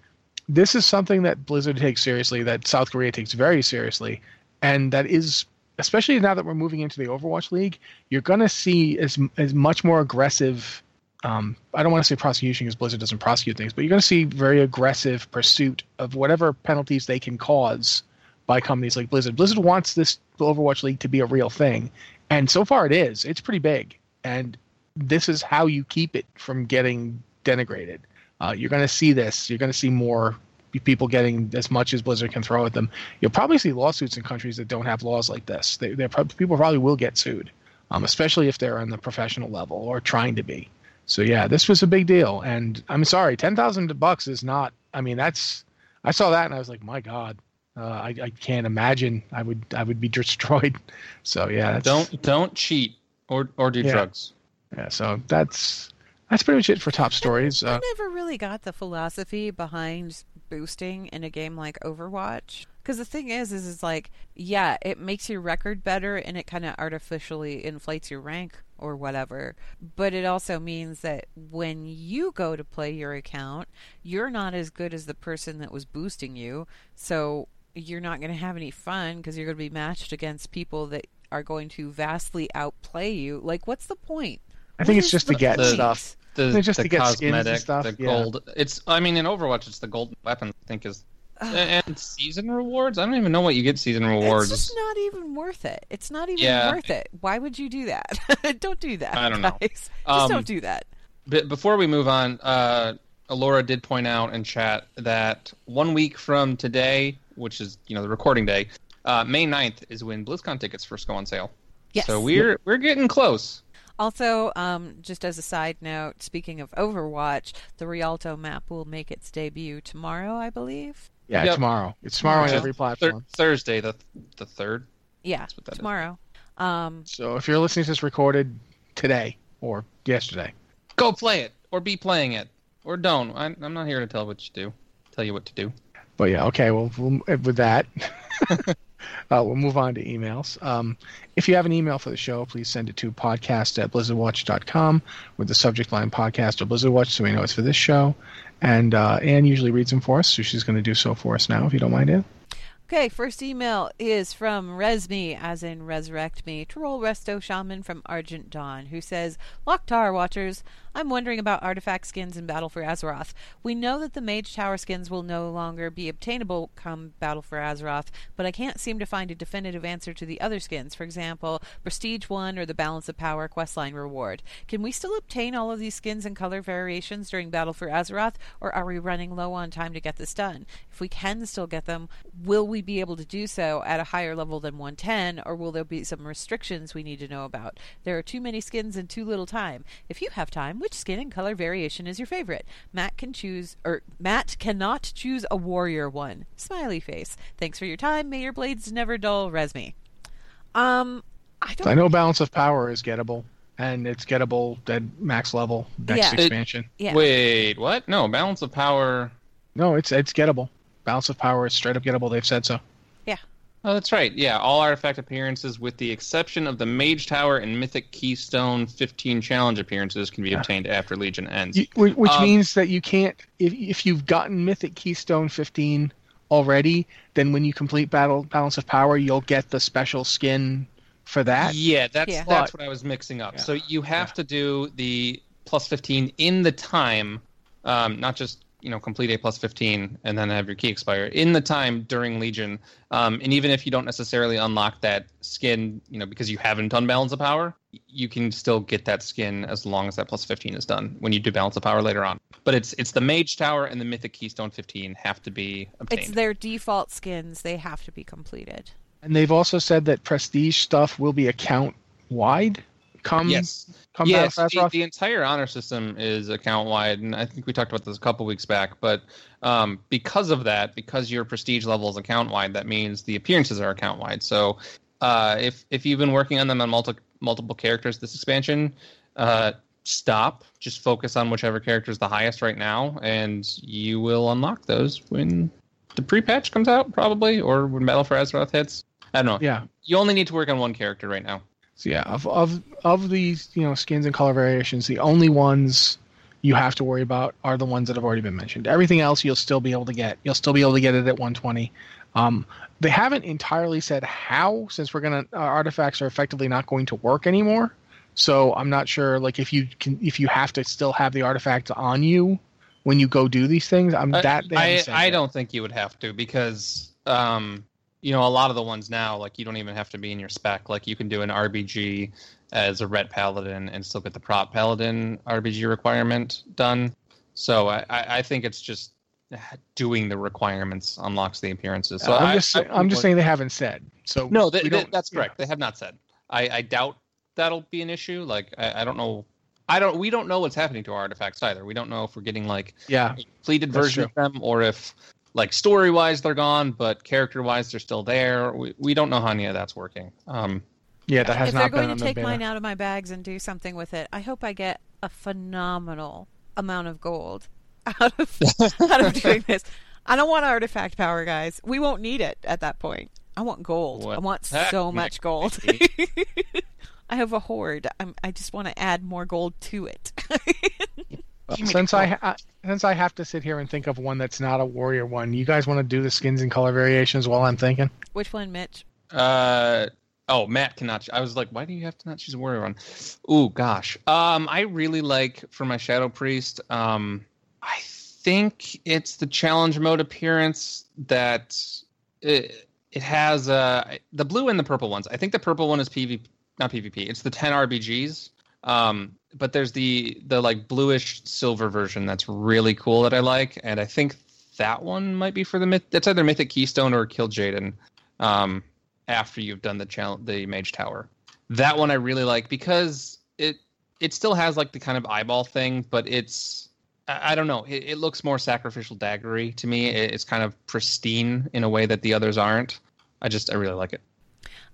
This is something that Blizzard takes seriously. That South Korea takes very seriously, and that is especially now that we're moving into the Overwatch League. You're going to see as as much more aggressive. Um, I don't want to say prosecution because Blizzard doesn't prosecute things, but you're going to see very aggressive pursuit of whatever penalties they can cause by companies like Blizzard. Blizzard wants this Overwatch League to be a real thing, and so far it is. It's pretty big, and this is how you keep it from getting denigrated. Uh, you're going to see this. You're going to see more people getting as much as Blizzard can throw at them. You'll probably see lawsuits in countries that don't have laws like this. They, they're prob- people probably will get sued, um, especially if they're on the professional level or trying to be. So yeah, this was a big deal, and I'm sorry, ten thousand bucks is not. I mean, that's. I saw that and I was like, my God, uh, I, I can't imagine. I would I would be destroyed. So yeah, that's, Don't don't cheat or or do Yeah. drugs. Yeah, so that's that's pretty much it for top stories. I Uh, never really got the philosophy behind boosting in a game like Overwatch. Because the thing is, is it's like, yeah, it makes your record better and it kind of artificially inflates your rank or whatever. But it also means that when you go to play your account, you're not as good as the person that was boosting you. So you're not going to have any fun because you're going to be matched against people that are going to vastly outplay you. Like, what's the point? I think What it's just to get point? stuff. The, They're just the to get skins and cosmetic, stuff, the yeah. gold. It's I mean in Overwatch it's the golden weapon. I think is and season rewards. I don't even know what you get season rewards. It's just not even worth it. It's not even Yeah. worth it. Why would you do that? don't do that. I don't know. Just Um, don't do that. But before we move on, uh, Alora did point out in chat that one week from today, which is you know the recording day, uh, May 9th is when BlizzCon tickets first go on sale. Yes. So we're we're getting close. Also, um, just as a side note, speaking of Overwatch, the Rialto map will make its debut tomorrow, I believe. Yeah, Yep. tomorrow. It's tomorrow on every Thur- platform. Thursday the the third. Yeah, what that is. tomorrow. Um, So if you're listening to this recorded today or yesterday, Go play it or be playing it or don't. I, I'm not here to tell what you do. Tell you what to do. But yeah, okay. Well, we'll with that, uh, we'll move on to emails. Um, if you have an email for the show, please send it to podcast at blizzardwatch.com with the subject line podcast or Blizzard Watch so we know it's for this show. And uh, Anne usually reads them for us, so she's going to do so for us now, if you don't mind, Anne. Okay, first email is from Resme, as in Resurrect Me, Troll Resto Shaman from Argent Dawn, who says, Lok'tar Watchers, I'm wondering about artifact skins in Battle for Azeroth. We know that the Mage Tower skins will no longer be obtainable come Battle for Azeroth, but I can't seem to find a definitive answer to the other skins. For example, Prestige 1 or the Balance of Power questline reward. Can we still obtain all of these skins and color variations during Battle for Azeroth, or are we running low on time to get this done? If we can still get them, will we be able to do so at a higher level than 110, or will there be some restrictions we need to know about? There are too many skins and too little time. If you have time, which skin and color variation is your favorite? Matt can choose, or Matt cannot choose a warrior one. Smiley face. Thanks for your time. May your blades never dull. Resme. Um, I don't. I know Balance of Power is gettable, and it's gettable at max level next Yeah. expansion. Yeah. Wait, what? No, balance of power. No, it's it's gettable. Balance of Power is straight up gettable. They've said so. Oh, that's right. Yeah, all artifact appearances, with the exception of the Mage Tower and Mythic Keystone 15 challenge appearances, can be obtained after Legion ends. You, which Um, means that you can't if if you've gotten Mythic Keystone 15 already, then when you complete Battle Balance of Power, you'll get the special skin for that. Yeah, that's Yeah. that's what I was mixing up. Yeah. So you have Yeah. to do the plus 15 in the time, um, not just you know complete a plus 15 and then have your key expire in the time during Legion. Um, and even if you don't necessarily unlock that skin, you know because you haven't done Balance of Power, you can still get that skin as long as that plus 15 is done when you do Balance of Power later on. But it's it's the Mage Tower and the Mythic Keystone 15 have to be obtained. It's their default skins. They have to be completed. And they've also said that prestige stuff will be account wide. Come yes. come yes, the, the entire honor system is account wide, and I think we talked about this a couple weeks back. But um, because of that, because your prestige level is account wide, that means the appearances are account wide. So uh, if if you've been working on them on multi- multiple characters this expansion, uh, stop. Just focus on whichever character is the highest right now, and you will unlock those when the pre-patch comes out, probably, or when Battle for Azeroth hits. I don't know. Yeah. You only need to work on one character right now. So yeah, of of of these you know skins and color variations, the only ones you have to worry about are the ones that have already been mentioned. Everything else you'll still be able to get. You'll still be able to get it at 120. Um, they haven't entirely said how, since we're gonna uh, artifacts are effectively not going to work anymore. So I'm not sure, like if you can, if you have to still have the artifact on you when you go do these things. I'm Uh, that they haven't I, I don't think you would have to because um, you know a lot of the ones now like you don't even have to be in your spec like you can do an RBG as a ret paladin and still get the prot paladin RBG requirement done. So I, I think it's just doing the requirements unlocks the appearances. So I'm I- just I I'm just saying they haven't said. So no, they, they- that's yeah. correct. They have not said. I, I doubt that'll be an issue. Like I, I don't know. I don't. We don't know what's happening to our artifacts either. We don't know if we're getting like Yeah, a completed version of them or if like story wise they're gone but character wise they're still there we, we don't know how any of that's working um yeah, that has if not they're going to take mine out of my bags and do something with it, I hope I get a phenomenal amount of gold out of out of doing this. I don't want artifact power, guys. We won't need it at that point. I want gold. What I want so much gold. I have a hoard. I'm, I just want to add more gold to it. Well, since I, ha- since I have to sit here and think of one that's not a warrior one, you guys want to do the skins and color variations while I'm thinking? Which one, Mitch? uh oh matt cannot ch- i was like why do you have to not choose a warrior one? Ooh, gosh. Um i really like for my shadow priest um i think it's the challenge mode appearance that it, it has uh the blue and the purple ones. I think the purple one is pvp not pvp it's the 10 rbgs um but there's the the like bluish silver version that's really cool that i like and i think that one might be for the myth that's either mythic keystone or Kil'jaeden um after you've done the challenge the mage tower. That one i really like because it it still has like the kind of eyeball thing but it's i, I don't know it, it looks more sacrificial daggery to me. It- it's kind of pristine in a way that the others aren't. I just i really like it.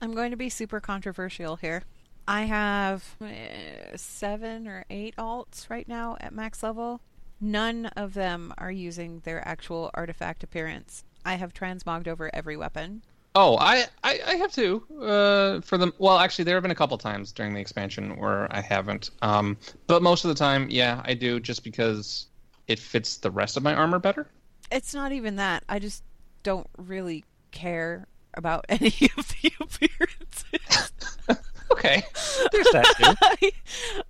I'm going to be super controversial here. I have uh, seven or eight alts right now at max level. None of them are using their actual artifact appearance. I have transmogged over every weapon. Oh, I, I, I have two. Uh, for them, well, actually, there have been a couple times during the expansion where I haven't. Um, but most of the time, yeah, I do, just because it fits the rest of my armor better. It's not even that. I just don't really care about any of the appearances. Okay. There's that too.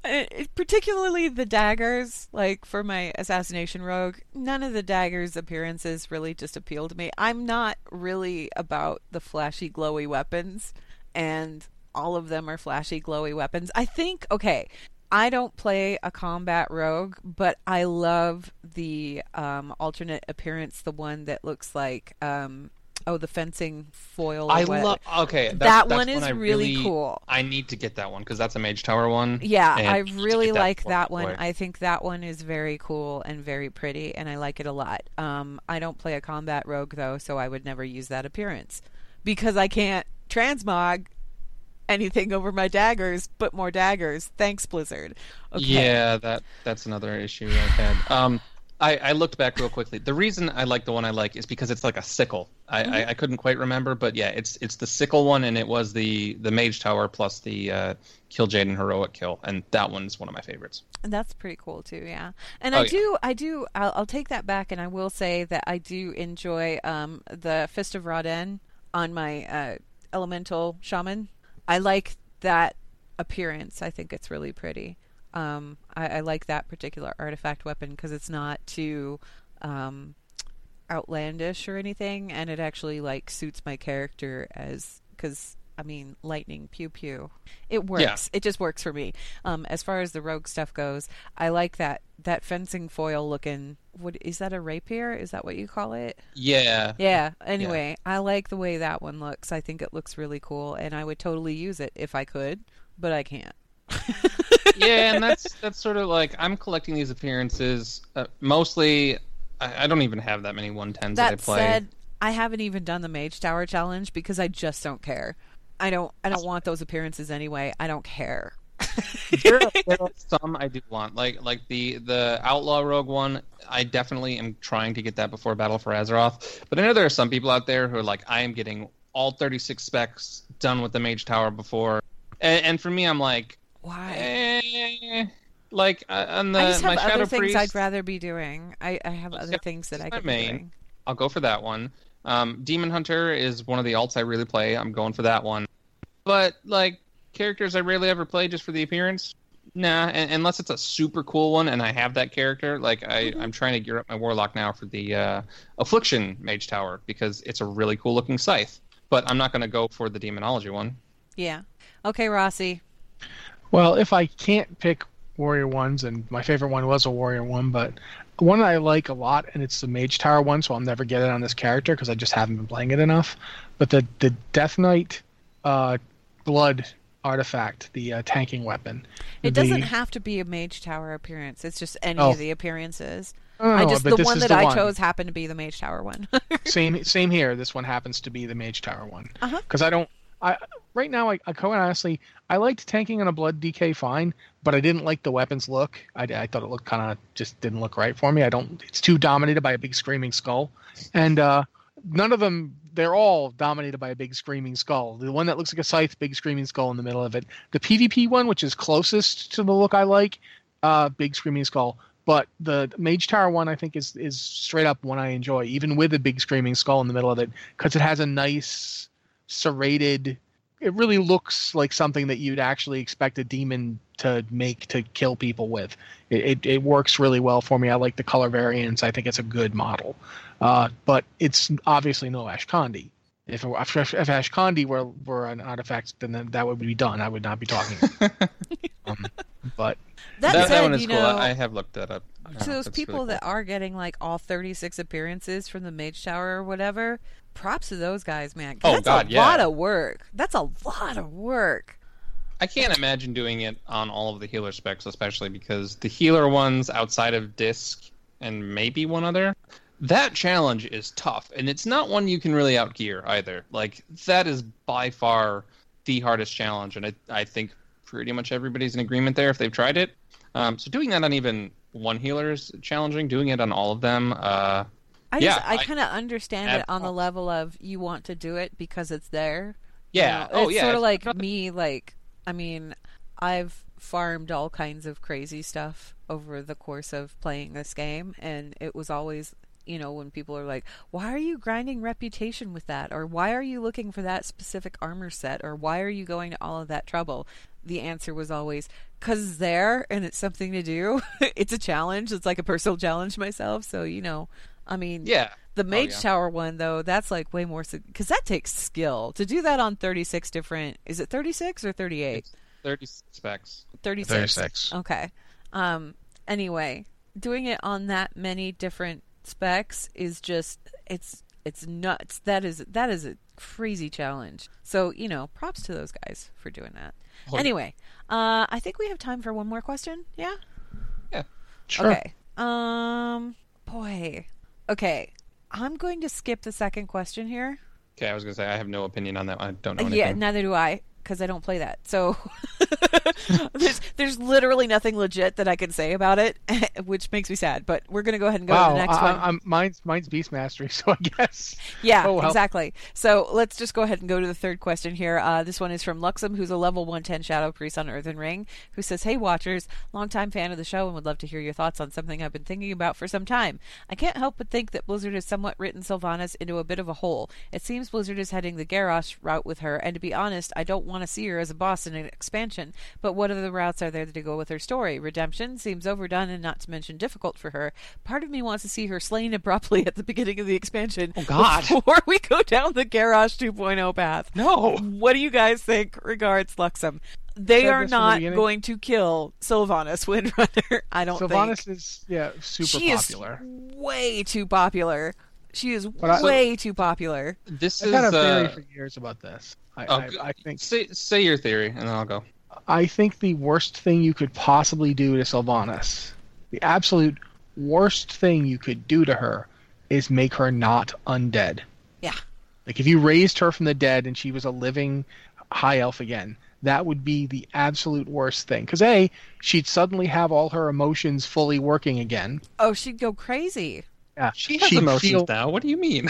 Uh, Particularly the daggers, like for my assassination rogue, none of the daggers' appearances really just appeal to me. I'm not really about the flashy, glowy weapons, and all of them are flashy, glowy weapons. I think, okay, I don't play a combat rogue, but I love the um, alternate appearance, the one that looks like. Um, Oh, the fencing foil. I love. Okay, that's, That one is I really cool. I need to get that one because that's a Mage Tower one. Yeah, I really like that one. I think that one is very cool and very pretty, and I like it a lot. Um, I don't play a combat rogue though, so I would never use that appearance because I can't transmog anything over my daggers, but more daggers. Thanks, Blizzard. Okay. Yeah, that that's another issue I've had. Um, I, I looked back real quickly. The reason I like the one I like is because it's like a sickle. I, Mm-hmm. I, I couldn't quite remember, but yeah, it's it's the sickle one, and it was the the Mage Tower plus the uh, Kill Jade and Heroic Kill, and that one's one of my favorites. And That's pretty cool too, yeah. And Oh, I yeah. do, I do, I'll, I'll take that back, and I will say that I do enjoy um, the Fist of Ra-den on my uh, Elemental Shaman. I like that appearance. I think it's really pretty. Um, I, I like that particular artifact weapon because it's not too um, outlandish or anything, and it actually like suits my character as because I mean lightning pew pew. It works. It just works for me. Um, as far as the rogue stuff goes, I like that that fencing foil looking. What is that? A rapier? Is that what you call it? Yeah, Yeah. Anyway, I like the way that one looks. I think it looks really cool, and I would totally use it if I could, but I can't. yeah, and that's that's sort of like I'm collecting these appearances. Uh, mostly, I, I don't even have that many 110s that, I play. said, I haven't even done the Mage Tower challenge because I just don't care. I don't. I don't want those appearances anyway. I don't care. there, are, there are some I do want, like like the the Outlaw Rogue one. I definitely am trying to get that before Battle for Azeroth. But I know there are some people out there who are like, I am getting all 36 specs done with the Mage Tower before, and, and for me, I'm like, Why? eh, like uh, on the I just my have Shadow other things Priest, I'd rather be doing. I, I have other Yeah, things that I my could be main. doing. I'll go for that one. Um, Demon Hunter is one of the alts I really play. I'm going for that one. But like characters I rarely ever play just for the appearance. Nah, and, unless it's a super cool one and I have that character. Like I, Mm-hmm. I'm trying to gear up my warlock now for the uh, Affliction Mage Tower because it's a really cool looking scythe. But I'm not going to go for the Demonology one. Yeah. Okay, Rossi. Well, if I can't pick Warrior ones, and my favorite one was a Warrior one, but one I like a lot, and it's the Mage Tower one, so I'll never get it on this character because I just haven't been playing it enough. But the the Death Knight uh, Blood artifact, the uh, tanking weapon. It the- doesn't have to be a Mage Tower appearance. It's just any Oh. of the appearances. No, no, I just the one that the I one. chose happened to be the Mage Tower one. same same here. This one happens to be the Mage Tower one. Uh-huh. Because I don't. I right now I, I quite honestly I liked tanking on a blood DK fine, but I didn't like the weapons look. I, I thought it looked kind of just didn't look right for me. I don't. It's too dominated by a big screaming skull, and uh, none of them. They're all dominated by a big screaming skull. The one that looks like a scythe, big screaming skull in the middle of it. The PvP one, which is closest to the look I like, uh, big screaming skull. But the Mage Tower one, I think, is is straight up one I enjoy, even with a big screaming skull in the middle of it, because it has a nice serrated. It really looks like something that you'd actually expect a demon to make to kill people with. It, it, it works really well for me. I like the color variants. I think it's a good model. Uh, but it's obviously no Ashkandi. If, it, if, if Ashkandi were, were an artifact, then that- that would be done. I would not be talking. um, but that, that, said, that one is you cool. know, I have looked that up. to Uh, those people really that are getting like all 36 appearances from the Mage Tower or whatever, props to those guys, man. Oh, that's God, a yeah. lot of work. That's a lot of work. I can't imagine doing it on all of the healer specs, especially because the healer ones outside of disc and maybe one other, that challenge is tough, and it's not one you can really outgear either. Like that is by far the hardest challenge, and I, I think pretty much everybody's in agreement there if they've tried it. Um, so doing that on even one healer is challenging. Doing it on all of them, uh, I Yeah, just I, I- kind of understand Add it on the level of you want to do it because it's there. you yeah, know? oh it's yeah, sort of like not- me. Like I mean, I've farmed all kinds of crazy stuff over the course of playing this game, and it was always you know, when people are like, why are you grinding reputation with that? Or why are you looking for that specific armor set? Or why are you going to all of that trouble? The answer was always, because it's there and it's something to do. it's a challenge. It's like a personal challenge myself. So, you know, I mean, Yeah. the Mage yeah. Tower one, though, that's like way more, because that takes skill. To do that on 36 different, is it 36 or 38? It's 30 specs. 36. 36. Okay. Um anyway, doing it on that many different specs is just it's it's nuts. That is that is a crazy challenge. So, you know, props to those guys for doing that. Oh, yeah. Anyway, uh I think we have time for one more question. Yeah? Yeah. Sure. Okay. Um boy. Okay. I'm going to skip the second question here. Okay, I was gonna say I have no opinion on that. I don't know anything. Yeah, neither do I, because I don't play that. So there's there's literally nothing legit that I can say about it, which makes me sad. But we're gonna go ahead and go wow, to the next I, one. I'm, mine's mine's Beast Mastery, so I guess. Yeah, Oh, well. exactly. So let's just go ahead and go to the third question here. Uh, this one is from Luxem, who's a level 110 Shadow Priest on Earthen Ring, who says, Hey, Watchers, longtime fan of the show and would love to hear your thoughts on something I've been thinking about for some time. I can't help but think that Blizzard has somewhat written Sylvanas into a bit of a hole. It seems Blizzard is heading the Garrosh route with her, and to be honest, I don't want to see her as a boss in an expansion, but what other routes are there to go with her story? Redemption seems overdone and not to mention difficult for her. Part of me wants to see her slain abruptly at the beginning of the expansion. Oh, God. Before we go down the Garrosh 2.0 path. No. What do you guys think? Regards, Luxem. They are this from the not going to kill Sylvanas Windrunner. I don't Sylvanas think. is yeah super she popular. is way too popular. She is I- way too popular. This I've is had a theory uh, for years about this. I, oh, I, g- I think say say your theory and then I'll go. I think the worst thing you could possibly do to Sylvanas, the absolute worst thing you could do to her, is make her not undead. Yeah. Like if you raised her from the dead and she was a living high elf again, that would be the absolute worst thing. Because a, she'd suddenly have all her emotions fully working again. Oh, she'd go crazy. Yeah, She has she'd emotions feel now. What do you mean?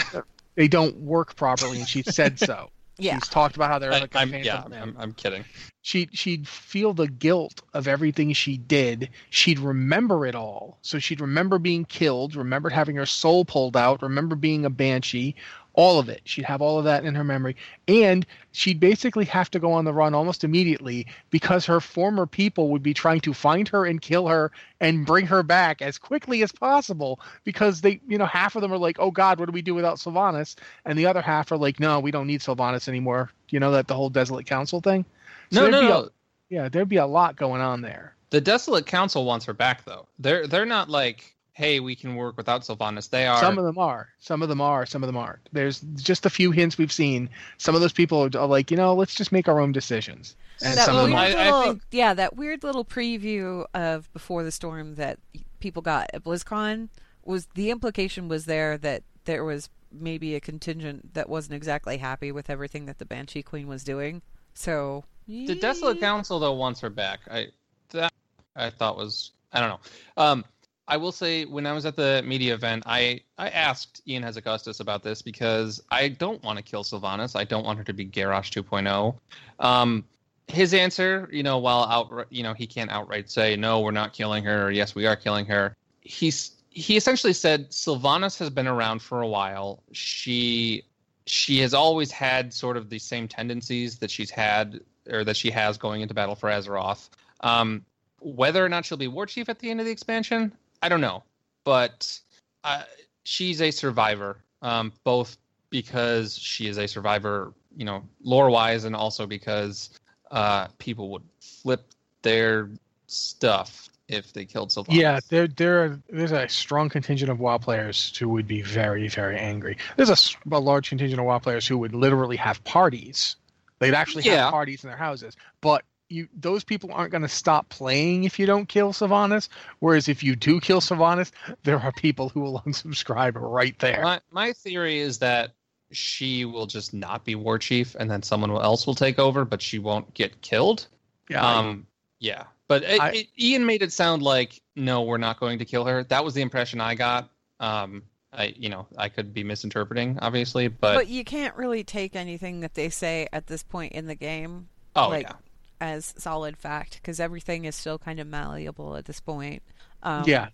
they don't work properly, and she said so. Yeah. She's talked about how they're I, like a am yeah. I'm, I'm kidding. she'd she'd feel the guilt of everything she did. She'd remember it all. So she'd remember being killed, remembered having her soul pulled out, remember being a banshee, all of it. She'd have all of that in her memory. And she'd basically have to go on the run almost immediately because her former people would be trying to find her and kill her and bring her back as quickly as possible because they, you know, half of them are like, "Oh god, what do we do without Sylvanas?" and the other half are like, "No, we don't need Sylvanas anymore." You know that the whole Desolate Council thing? So no, no, a- no. yeah, there'd be a lot going on there. The Desolate Council wants her back, though. They're they're not like, hey, we can work without Sylvanas. They are. Some of them are. Some of them are. Some of them aren't. There's just a few hints we've seen. Some of those people are like, you know, let's just make our own decisions. And that some of weird them I- are. I think- yeah, that weird little preview of Before the Storm that people got at BlizzCon was the implication was there that there was maybe a contingent that wasn't exactly happy with everything that the Banshee Queen was doing. So the Desolate Council though wants her back. I that I thought was I don't know. Um, I will say when I was at the media event, I I asked Ion Hazzikostas about this because I don't want to kill Sylvanas. I don't want her to be Garrosh 2.0. Um, his answer, you know, while out, you know, he can't outright say no, we're not killing her, or yes, we are killing her. He's he essentially said Sylvanas has been around for a while. She she has always had sort of the same tendencies that she's had or that she has going into battle for Azeroth. Um, whether or not she'll be war chief at the end of the expansion, I don't know. But uh, she's a survivor, um, both because she is a survivor, you know, lore wise, and also because uh, people would flip their stuff if they killed Sylvanas. Yeah, there, there, are, there's a strong contingent of WoW players who would be very, very angry. There's a large contingent of WoW players who would literally have parties. They'd actually Yeah. have parties in their houses. But you, those people aren't going to stop playing if you don't kill Sylvanas. Whereas if you do kill Sylvanas, there are people who will unsubscribe right there. My my theory is that she will just not be war chief, and then someone else will take over, but she won't get killed. Yeah, Um, yeah, but it, I- it, Ian made it sound like no, we're not going to kill her. That was the impression I got. Um, I you know I could be misinterpreting, obviously, but, but you can't really take anything that they say at this point in the game oh like, yeah, as solid fact because everything is still kind of malleable at this point. Um, yeah.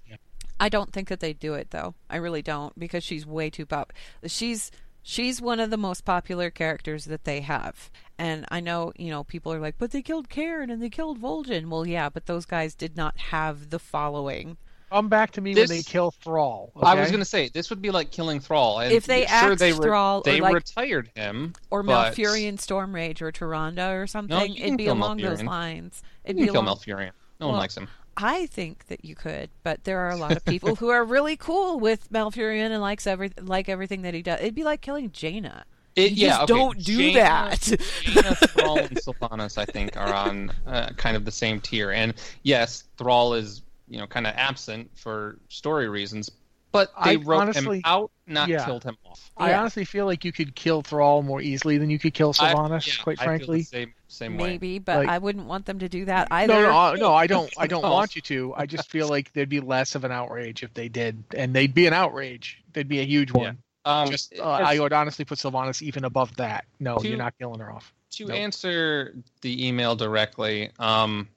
I don't think that they do it though. I really don't because she's way too pop. She's she's one of the most popular characters that they have. And I know, you know, people are like, but they killed Cairne and they killed Vol'jin. Well, yeah, but those guys did not have the following. Come back to me This- when they kill Thrall. I was going to say this would be like killing Thrall. And If they sure axed they re- Thrall they like- retired him, Or but Malfurion, Stormrage, or Tyrande or something. you can It'd be kill along those lines. It'd can be kill along... Malfurion. No Well, one likes him. I think that you could, but there are a lot of people who are really cool with Malfurion and likes every like everything that he does. It'd be like killing Jaina. It, yeah, just okay. don't do Jaina- that. Jaina, Thrall, and Sylvanas, I think, are on uh, kind of the same tier. And yes, Thrall is you know kind of absent for story reasons, but they I wrote honestly- him out, not yeah. killed him off. I Yeah. honestly feel like you could kill Thrall more easily than you could kill I- Sylvanas. yeah, quite I feel the frankly. same same way. Maybe, but Like- I wouldn't want them to do that either. No, no, uh, no. I don't. I don't want you to. I just feel like there'd be less of an outrage if they did, and they'd be an outrage. They'd be a huge one. Um, just, uh, as- I would honestly put Sylvanas even above that. No, To- you're not killing her off. to Nope. answer the email directly, um,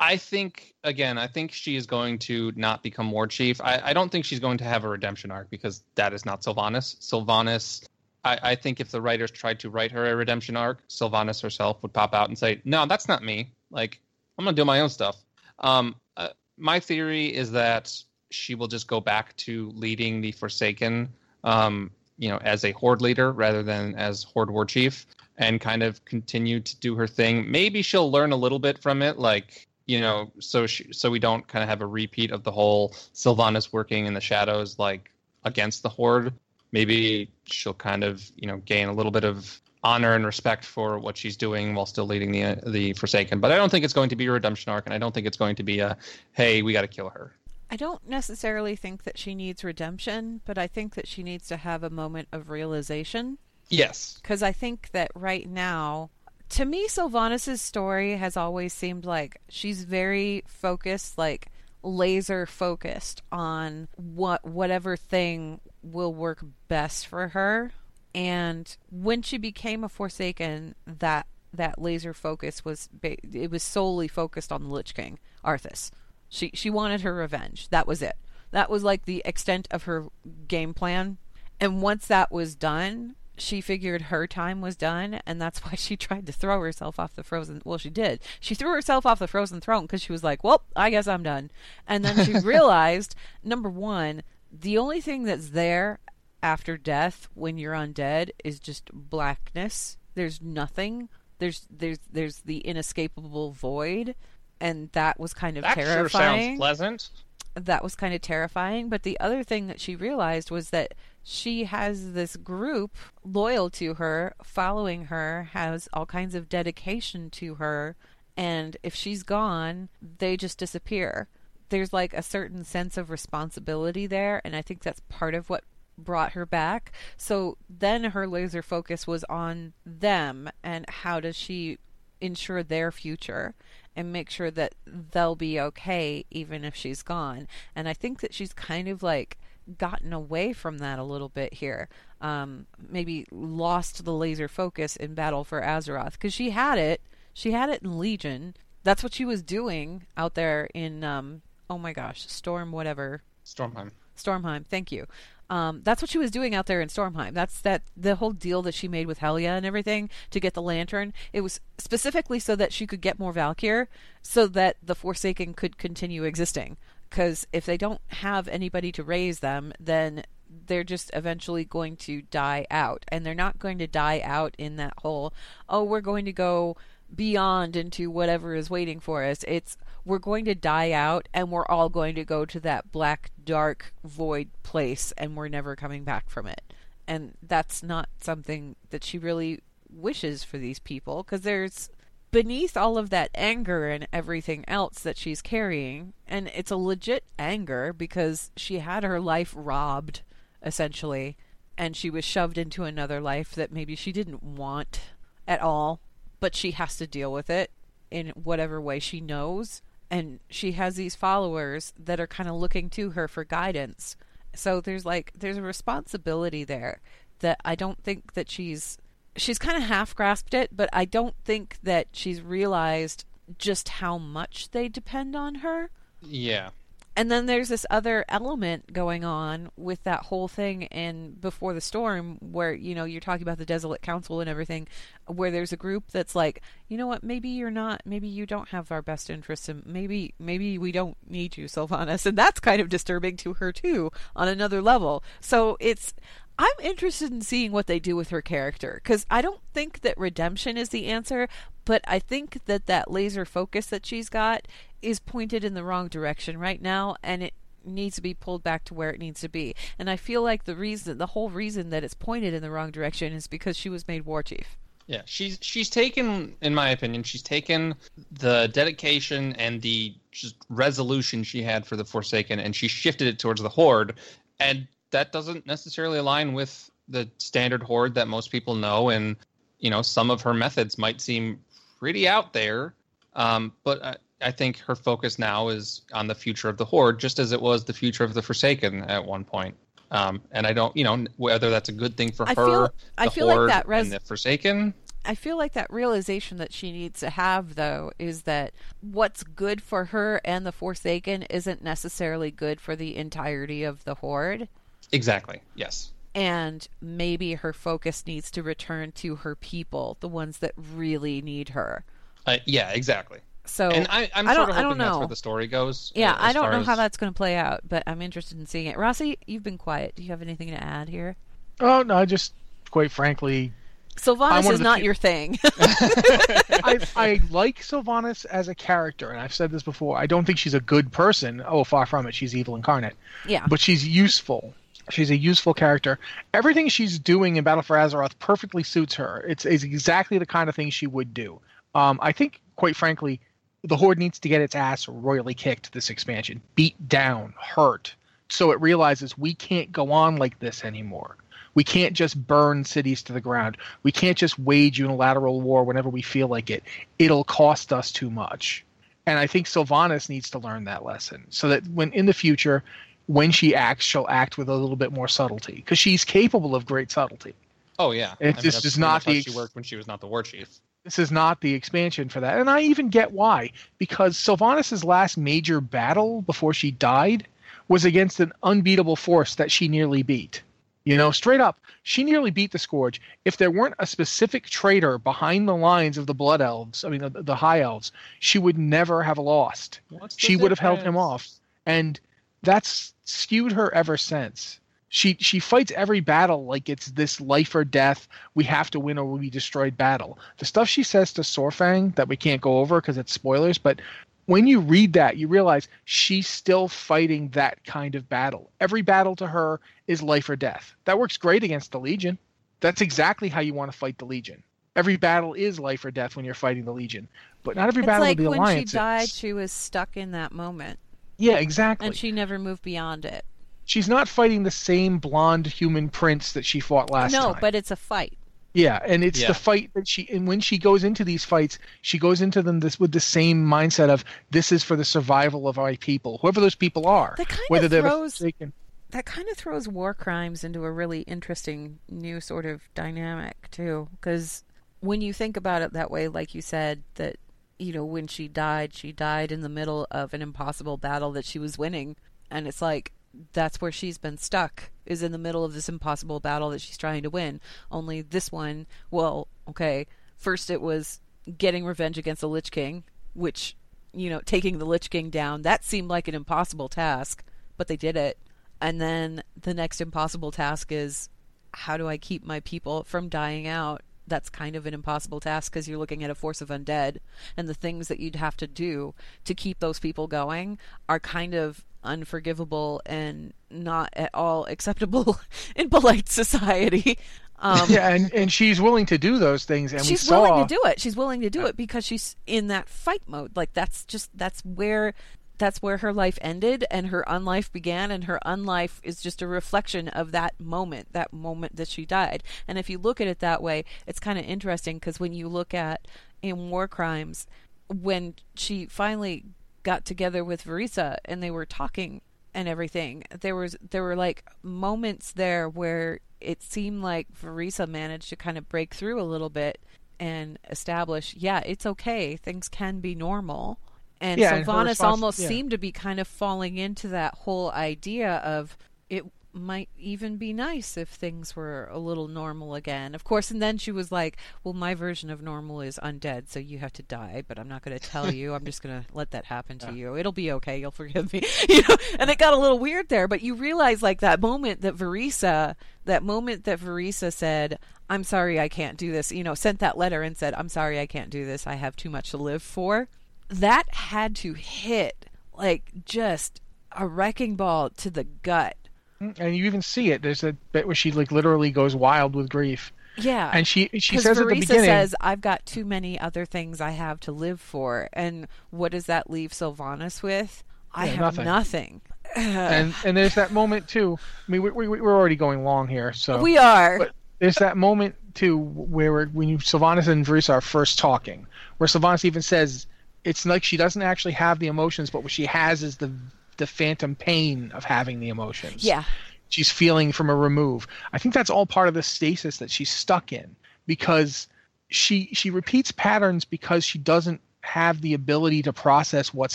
I, think again, I think she is going to not become war chief. I, I don't think she's going to have a redemption arc because that is not Sylvanas. Sylvanas, I, I think if the writers tried to write her a redemption arc, Sylvanas herself would pop out and say, "No, that's not me. Like, I'm gonna do my own stuff." Um, uh, my theory is that she will just go back to leading the Forsaken, um, you know, as a horde leader rather than as horde war chief and kind of continue to do her thing. Maybe she'll learn a little bit from it, like you know, so she, so we don't kind of have a repeat of the whole Sylvanas working in the shadows, like against the horde. Maybe she'll kind of you know gain a little bit of honor and respect for what she's doing while still leading the the Forsaken. But I don't think it's going to be a redemption arc, and I don't think it's going to be a hey, we got to kill her. I don't necessarily think that she needs redemption, but I think that she needs to have a moment of realization. Yes, Because I think that right now, to me, Sylvanas' story has always seemed like she's very focused, like laser focused on what whatever thing will work best for her. And when she became a Forsaken, that that laser focus was it was solely focused on the Lich King, Arthas. She she wanted her revenge. That was it. That was like the extent of her game plan. And once that was done, she figured her time was done, and that's why she tried to throw herself off the frozen. Well, she did. She threw herself off the frozen throne because she was like, "Well, I guess I'm done." And then she realized, number one, the only thing that's there after death when you're undead is just blackness. There's nothing. There's there's there's the inescapable void, and that was kind of that sure terrifying sounds pleasant. that was kind of terrifying. But the other thing that she realized was that she has this group loyal to her, following her, has all kinds of dedication to her, and if she's gone, they just disappear. There's like a certain sense of responsibility there, and I think that's part of what brought her back. So then her laser focus was on them and how does she ensure their future and make sure that they'll be okay even if she's gone. And I think that she's kind of like gotten away from that a little bit here. Um, maybe lost the laser focus in Battle for Azeroth because she had it. She had it in Legion. That's what she was doing out there in um, oh my gosh, Storm whatever Stormheim. Stormheim. Thank you. Um, that's what she was doing out there in Stormheim. That's that the whole deal that she made with Helya and everything to get the lantern. It was specifically so that she could get more Valkyr, so that the Forsaken could continue existing. Because if they don't have anybody to raise them, then they're just eventually going to die out, and they're not going to die out in that whole oh we're going to go beyond into whatever is waiting for us. It's we're going to die out and we're all going to go to that black dark void place and we're never coming back from it. And that's not something that she really wishes for these people because there's beneath all of that anger and everything else that she's carrying and it's a legit anger because she had her life robbed essentially and she was shoved into another life that maybe she didn't want at all but she has to deal with it in whatever way she knows. And she has these followers that are kind of looking to her for guidance. So there's like there's a responsibility there that I don't think that she's she's kind of half grasped it, but I don't think that she's realized just how much they depend on her. Yeah. and then there's this other element going on with that whole thing in before the storm where you know you're talking about the desolate council and everything where there's a group that's like you know what maybe you're not maybe you don't have our best interests and maybe maybe we don't need you sylvanas and that's kind of disturbing to her too on another level so it's I'm interested in seeing what they do with her character because I don't think that redemption is the answer, but I think that that laser focus that she's got is pointed in the wrong direction right now, and it needs to be pulled back to where it needs to be. And I feel like the reason, the whole reason that it's pointed in the wrong direction is because she was made war chief. Yeah, she's she's taken, in my opinion, she's taken the dedication and the just resolution she had for the Forsaken, and she shifted it towards the Horde, and that doesn't necessarily align with the standard horde that most people know and you know some of her methods might seem pretty out there um, but I, I, think her focus now is on the future of the horde just as it was the future of the forsaken at one point um, and i don't you know whether that's a good thing for I her feel, I feel like that res- and the forsaken I feel like that realization that she needs to have, though, is that what's good for her and the Forsaken isn't necessarily good for the entirety of the Horde. Exactly. Yes. And maybe her focus needs to return to her people, the ones that really need her. Uh, yeah, exactly. So and I, am I sort don't, of I hoping don't know. that's where the story goes. Yeah, uh, I don't know as... how that's going to play out, but I'm interested in seeing it. Rossi, you've been quiet. Do you have anything to add here? Oh no, I just quite frankly, Sylvanas is not fe- your thing. I, I, like Sylvanas as a character, and I've said this before. I don't think she's a good person. Oh, far from it. She's evil incarnate. Yeah. But she's useful. She's a useful character. Everything she's doing in Battle for Azeroth perfectly suits her. It's, it's exactly the kind of thing she would do. Um, I think, quite frankly, the Horde needs to get its ass royally kicked this expansion, beat down, hurt, so it realizes we can't go on like this anymore. We can't just burn cities to the ground. We can't just wage unilateral war whenever we feel like it. It'll cost us too much. And I think Sylvanas needs to learn that lesson so that when in the future when she acts, she'll act with a little bit more subtlety because she's capable of great subtlety. Oh yeah, I mean, just not the she worked when she was not the war chief. This is not the expansion for that, and I even get why because Sylvanas' last major battle before she died was against an unbeatable force that she nearly beat. You know, straight up, she nearly beat the Scourge. If there weren't a specific traitor behind the lines of the Blood Elves, I mean the, the High Elves, she would never have lost. She would have held him off, and that's skewed her ever since. She she fights every battle like it's this life or death. We have to win or we'll be destroyed battle. The stuff she says to Saurfang that we can't go over because it's spoilers, but when you read that, you realize she's still fighting that kind of battle. Every battle to her is life or death. That works great against the Legion. That's exactly how you want to fight the Legion. Every battle is life or death when you're fighting the Legion, but not every it's battle like of the when Alliance. she died, is. she was stuck in that moment. Yeah, exactly. And she never moved beyond it. She's not fighting the same blonde human prince that she fought last no, time. No, but it's a fight. Yeah, and it's Yeah. the fight that she and when she goes into these fights, she goes into them this with the same mindset of this is for the survival of our people, whoever those people are, That kind whether of they're the throws- Forsaken. That kind of throws war crimes into a really interesting new sort of dynamic too, because when you think about it that way, like you said, that you know when she died, she died in the middle of an impossible battle that she was winning, and it's like that's where she's been stuck is in the middle of this impossible battle that she's trying to win. Only this one, well, okay, first it was getting revenge against the Lich King, which, you know, taking the Lich King down, that seemed like an impossible task, but they did it. And then the next impossible task is how do I keep my people from dying out? That's kind of an impossible task because you're looking at a force of undead, and the things that you'd have to do to keep those people going are kind of unforgivable and not at all acceptable in polite society. Um, yeah, and, and she's willing to do those things, and she's we saw willing to do it. She's willing to do it because she's in that fight mode. Like that's just that's where that's where her life ended and her unlife began and her unlife is just a reflection of that moment that moment that she died. And if you look at it that way it's kind of interesting because when you look at in war crimes when she finally got together with Vereesa and they were talking and everything there was there were like moments there where it seemed like Vereesa managed to kind of break through a little bit and establish yeah it's okay. Things can be normal And Yeah, and Sylvanas response- almost yeah. seemed to be kind of falling into that whole idea of it might even be nice if things were a little normal again. Of course, and then she was like, "Well, my version of normal is undead, so you have to die, but I'm not going to tell you. I'm just going to let that happen to you. It'll be okay. You'll forgive me." You know, and it got a little weird there, but you realize like that moment that Vereesa, that moment that Vereesa said, "I'm sorry, I can't do this." You know, sent that letter and said, "I'm sorry, I can't do this. I have too much to live for." That had to hit like just a wrecking ball to the gut. Mm, and you even see it. There's a bit where she like literally goes wild with grief, Yeah. and she she says at the beginning, says, "I've got too many other things I have to live for," and what does that leave Sylvanas with? I Yeah, have nothing. nothing. and and there's that moment too. I mean, we, we we're already going long here, so we are. But there's that moment too where when you, Sylvanas and Vereesa are first talking, where Sylvanas even says it's like she doesn't actually have the emotions, but what she has is the the phantom pain of having the emotions. yeah. she's feeling from a remove. I think that's all part of the stasis that she's stuck in because she she repeats patterns because she doesn't have the ability to process what's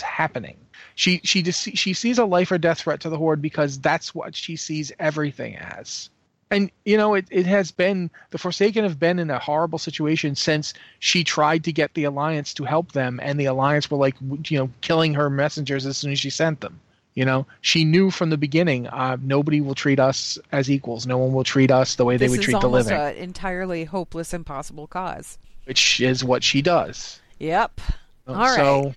happening. She she just she sees a life or death threat to the horde because that's what she sees everything as. And you know it, it has been the Forsaken have been in a horrible situation since she tried to get the Alliance to help them, and the Alliance were like you know killing her messengers as soon as she sent them. You know, she knew from the beginning, uh, nobody will treat us as equals. No one will treat us the way they would is treat the almost living, an entirely hopeless, impossible cause. which is what she does. Yep. All so, right.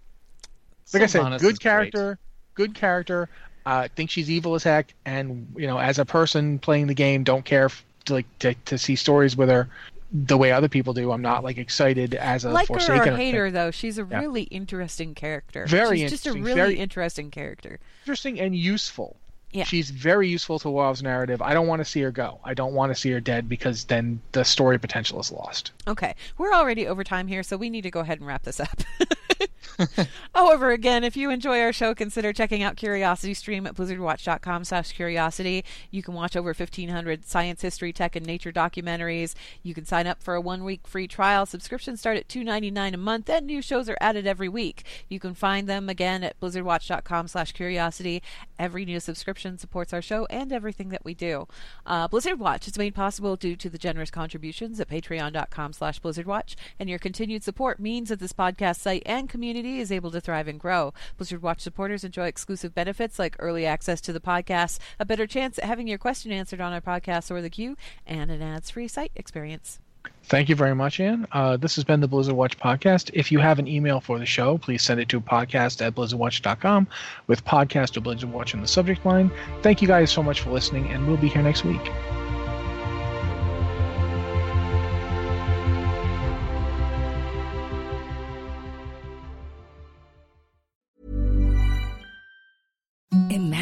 like I said, Sylvanas is good great. character, good character. I uh, think she's evil as heck, and you know, as a person playing the game, don't care to, like to, to see stories with her the way other people do. I'm not like excited as a like her Forsaken. or or hate her, though, she's a Yeah. really interesting character. Very she's just a really very- interesting character. Interesting and useful. Yeah. She's very useful to WoW's narrative. I don't want to see her go. I don't want to see her dead because then the story potential is lost. Okay, we're already over time here, so we need to go ahead and wrap this up. However, again, if you enjoy our show, consider checking out Curiosity Stream at blizzardwatch.com slash curiosity. You can watch over 1,500 science, history, tech, and nature documentaries. You can sign up for a one-week free trial. Subscriptions start at $2.99 a month, and new shows are added every week. You can find them, again, at blizzardwatch.com slash curiosity. Every new subscription supports our show and everything that we do. Uh, Blizzard Watch is made possible due to the generous contributions at patreon.com slash blizzardwatch, and your continued support means that this podcast site and community is able to thrive and grow. Blizzard Watch supporters enjoy exclusive benefits like early access to the podcast, a better chance at having your question answered on our podcast or the queue, and an ads-free site experience. Thank you very much, Ann. Uh, this has been the Blizzard Watch podcast. If you have an email for the show, please send it to podcast at blizzardwatch.com with podcast or Blizzard Watch in the subject line. Thank you guys so much for listening, and we'll be here next week.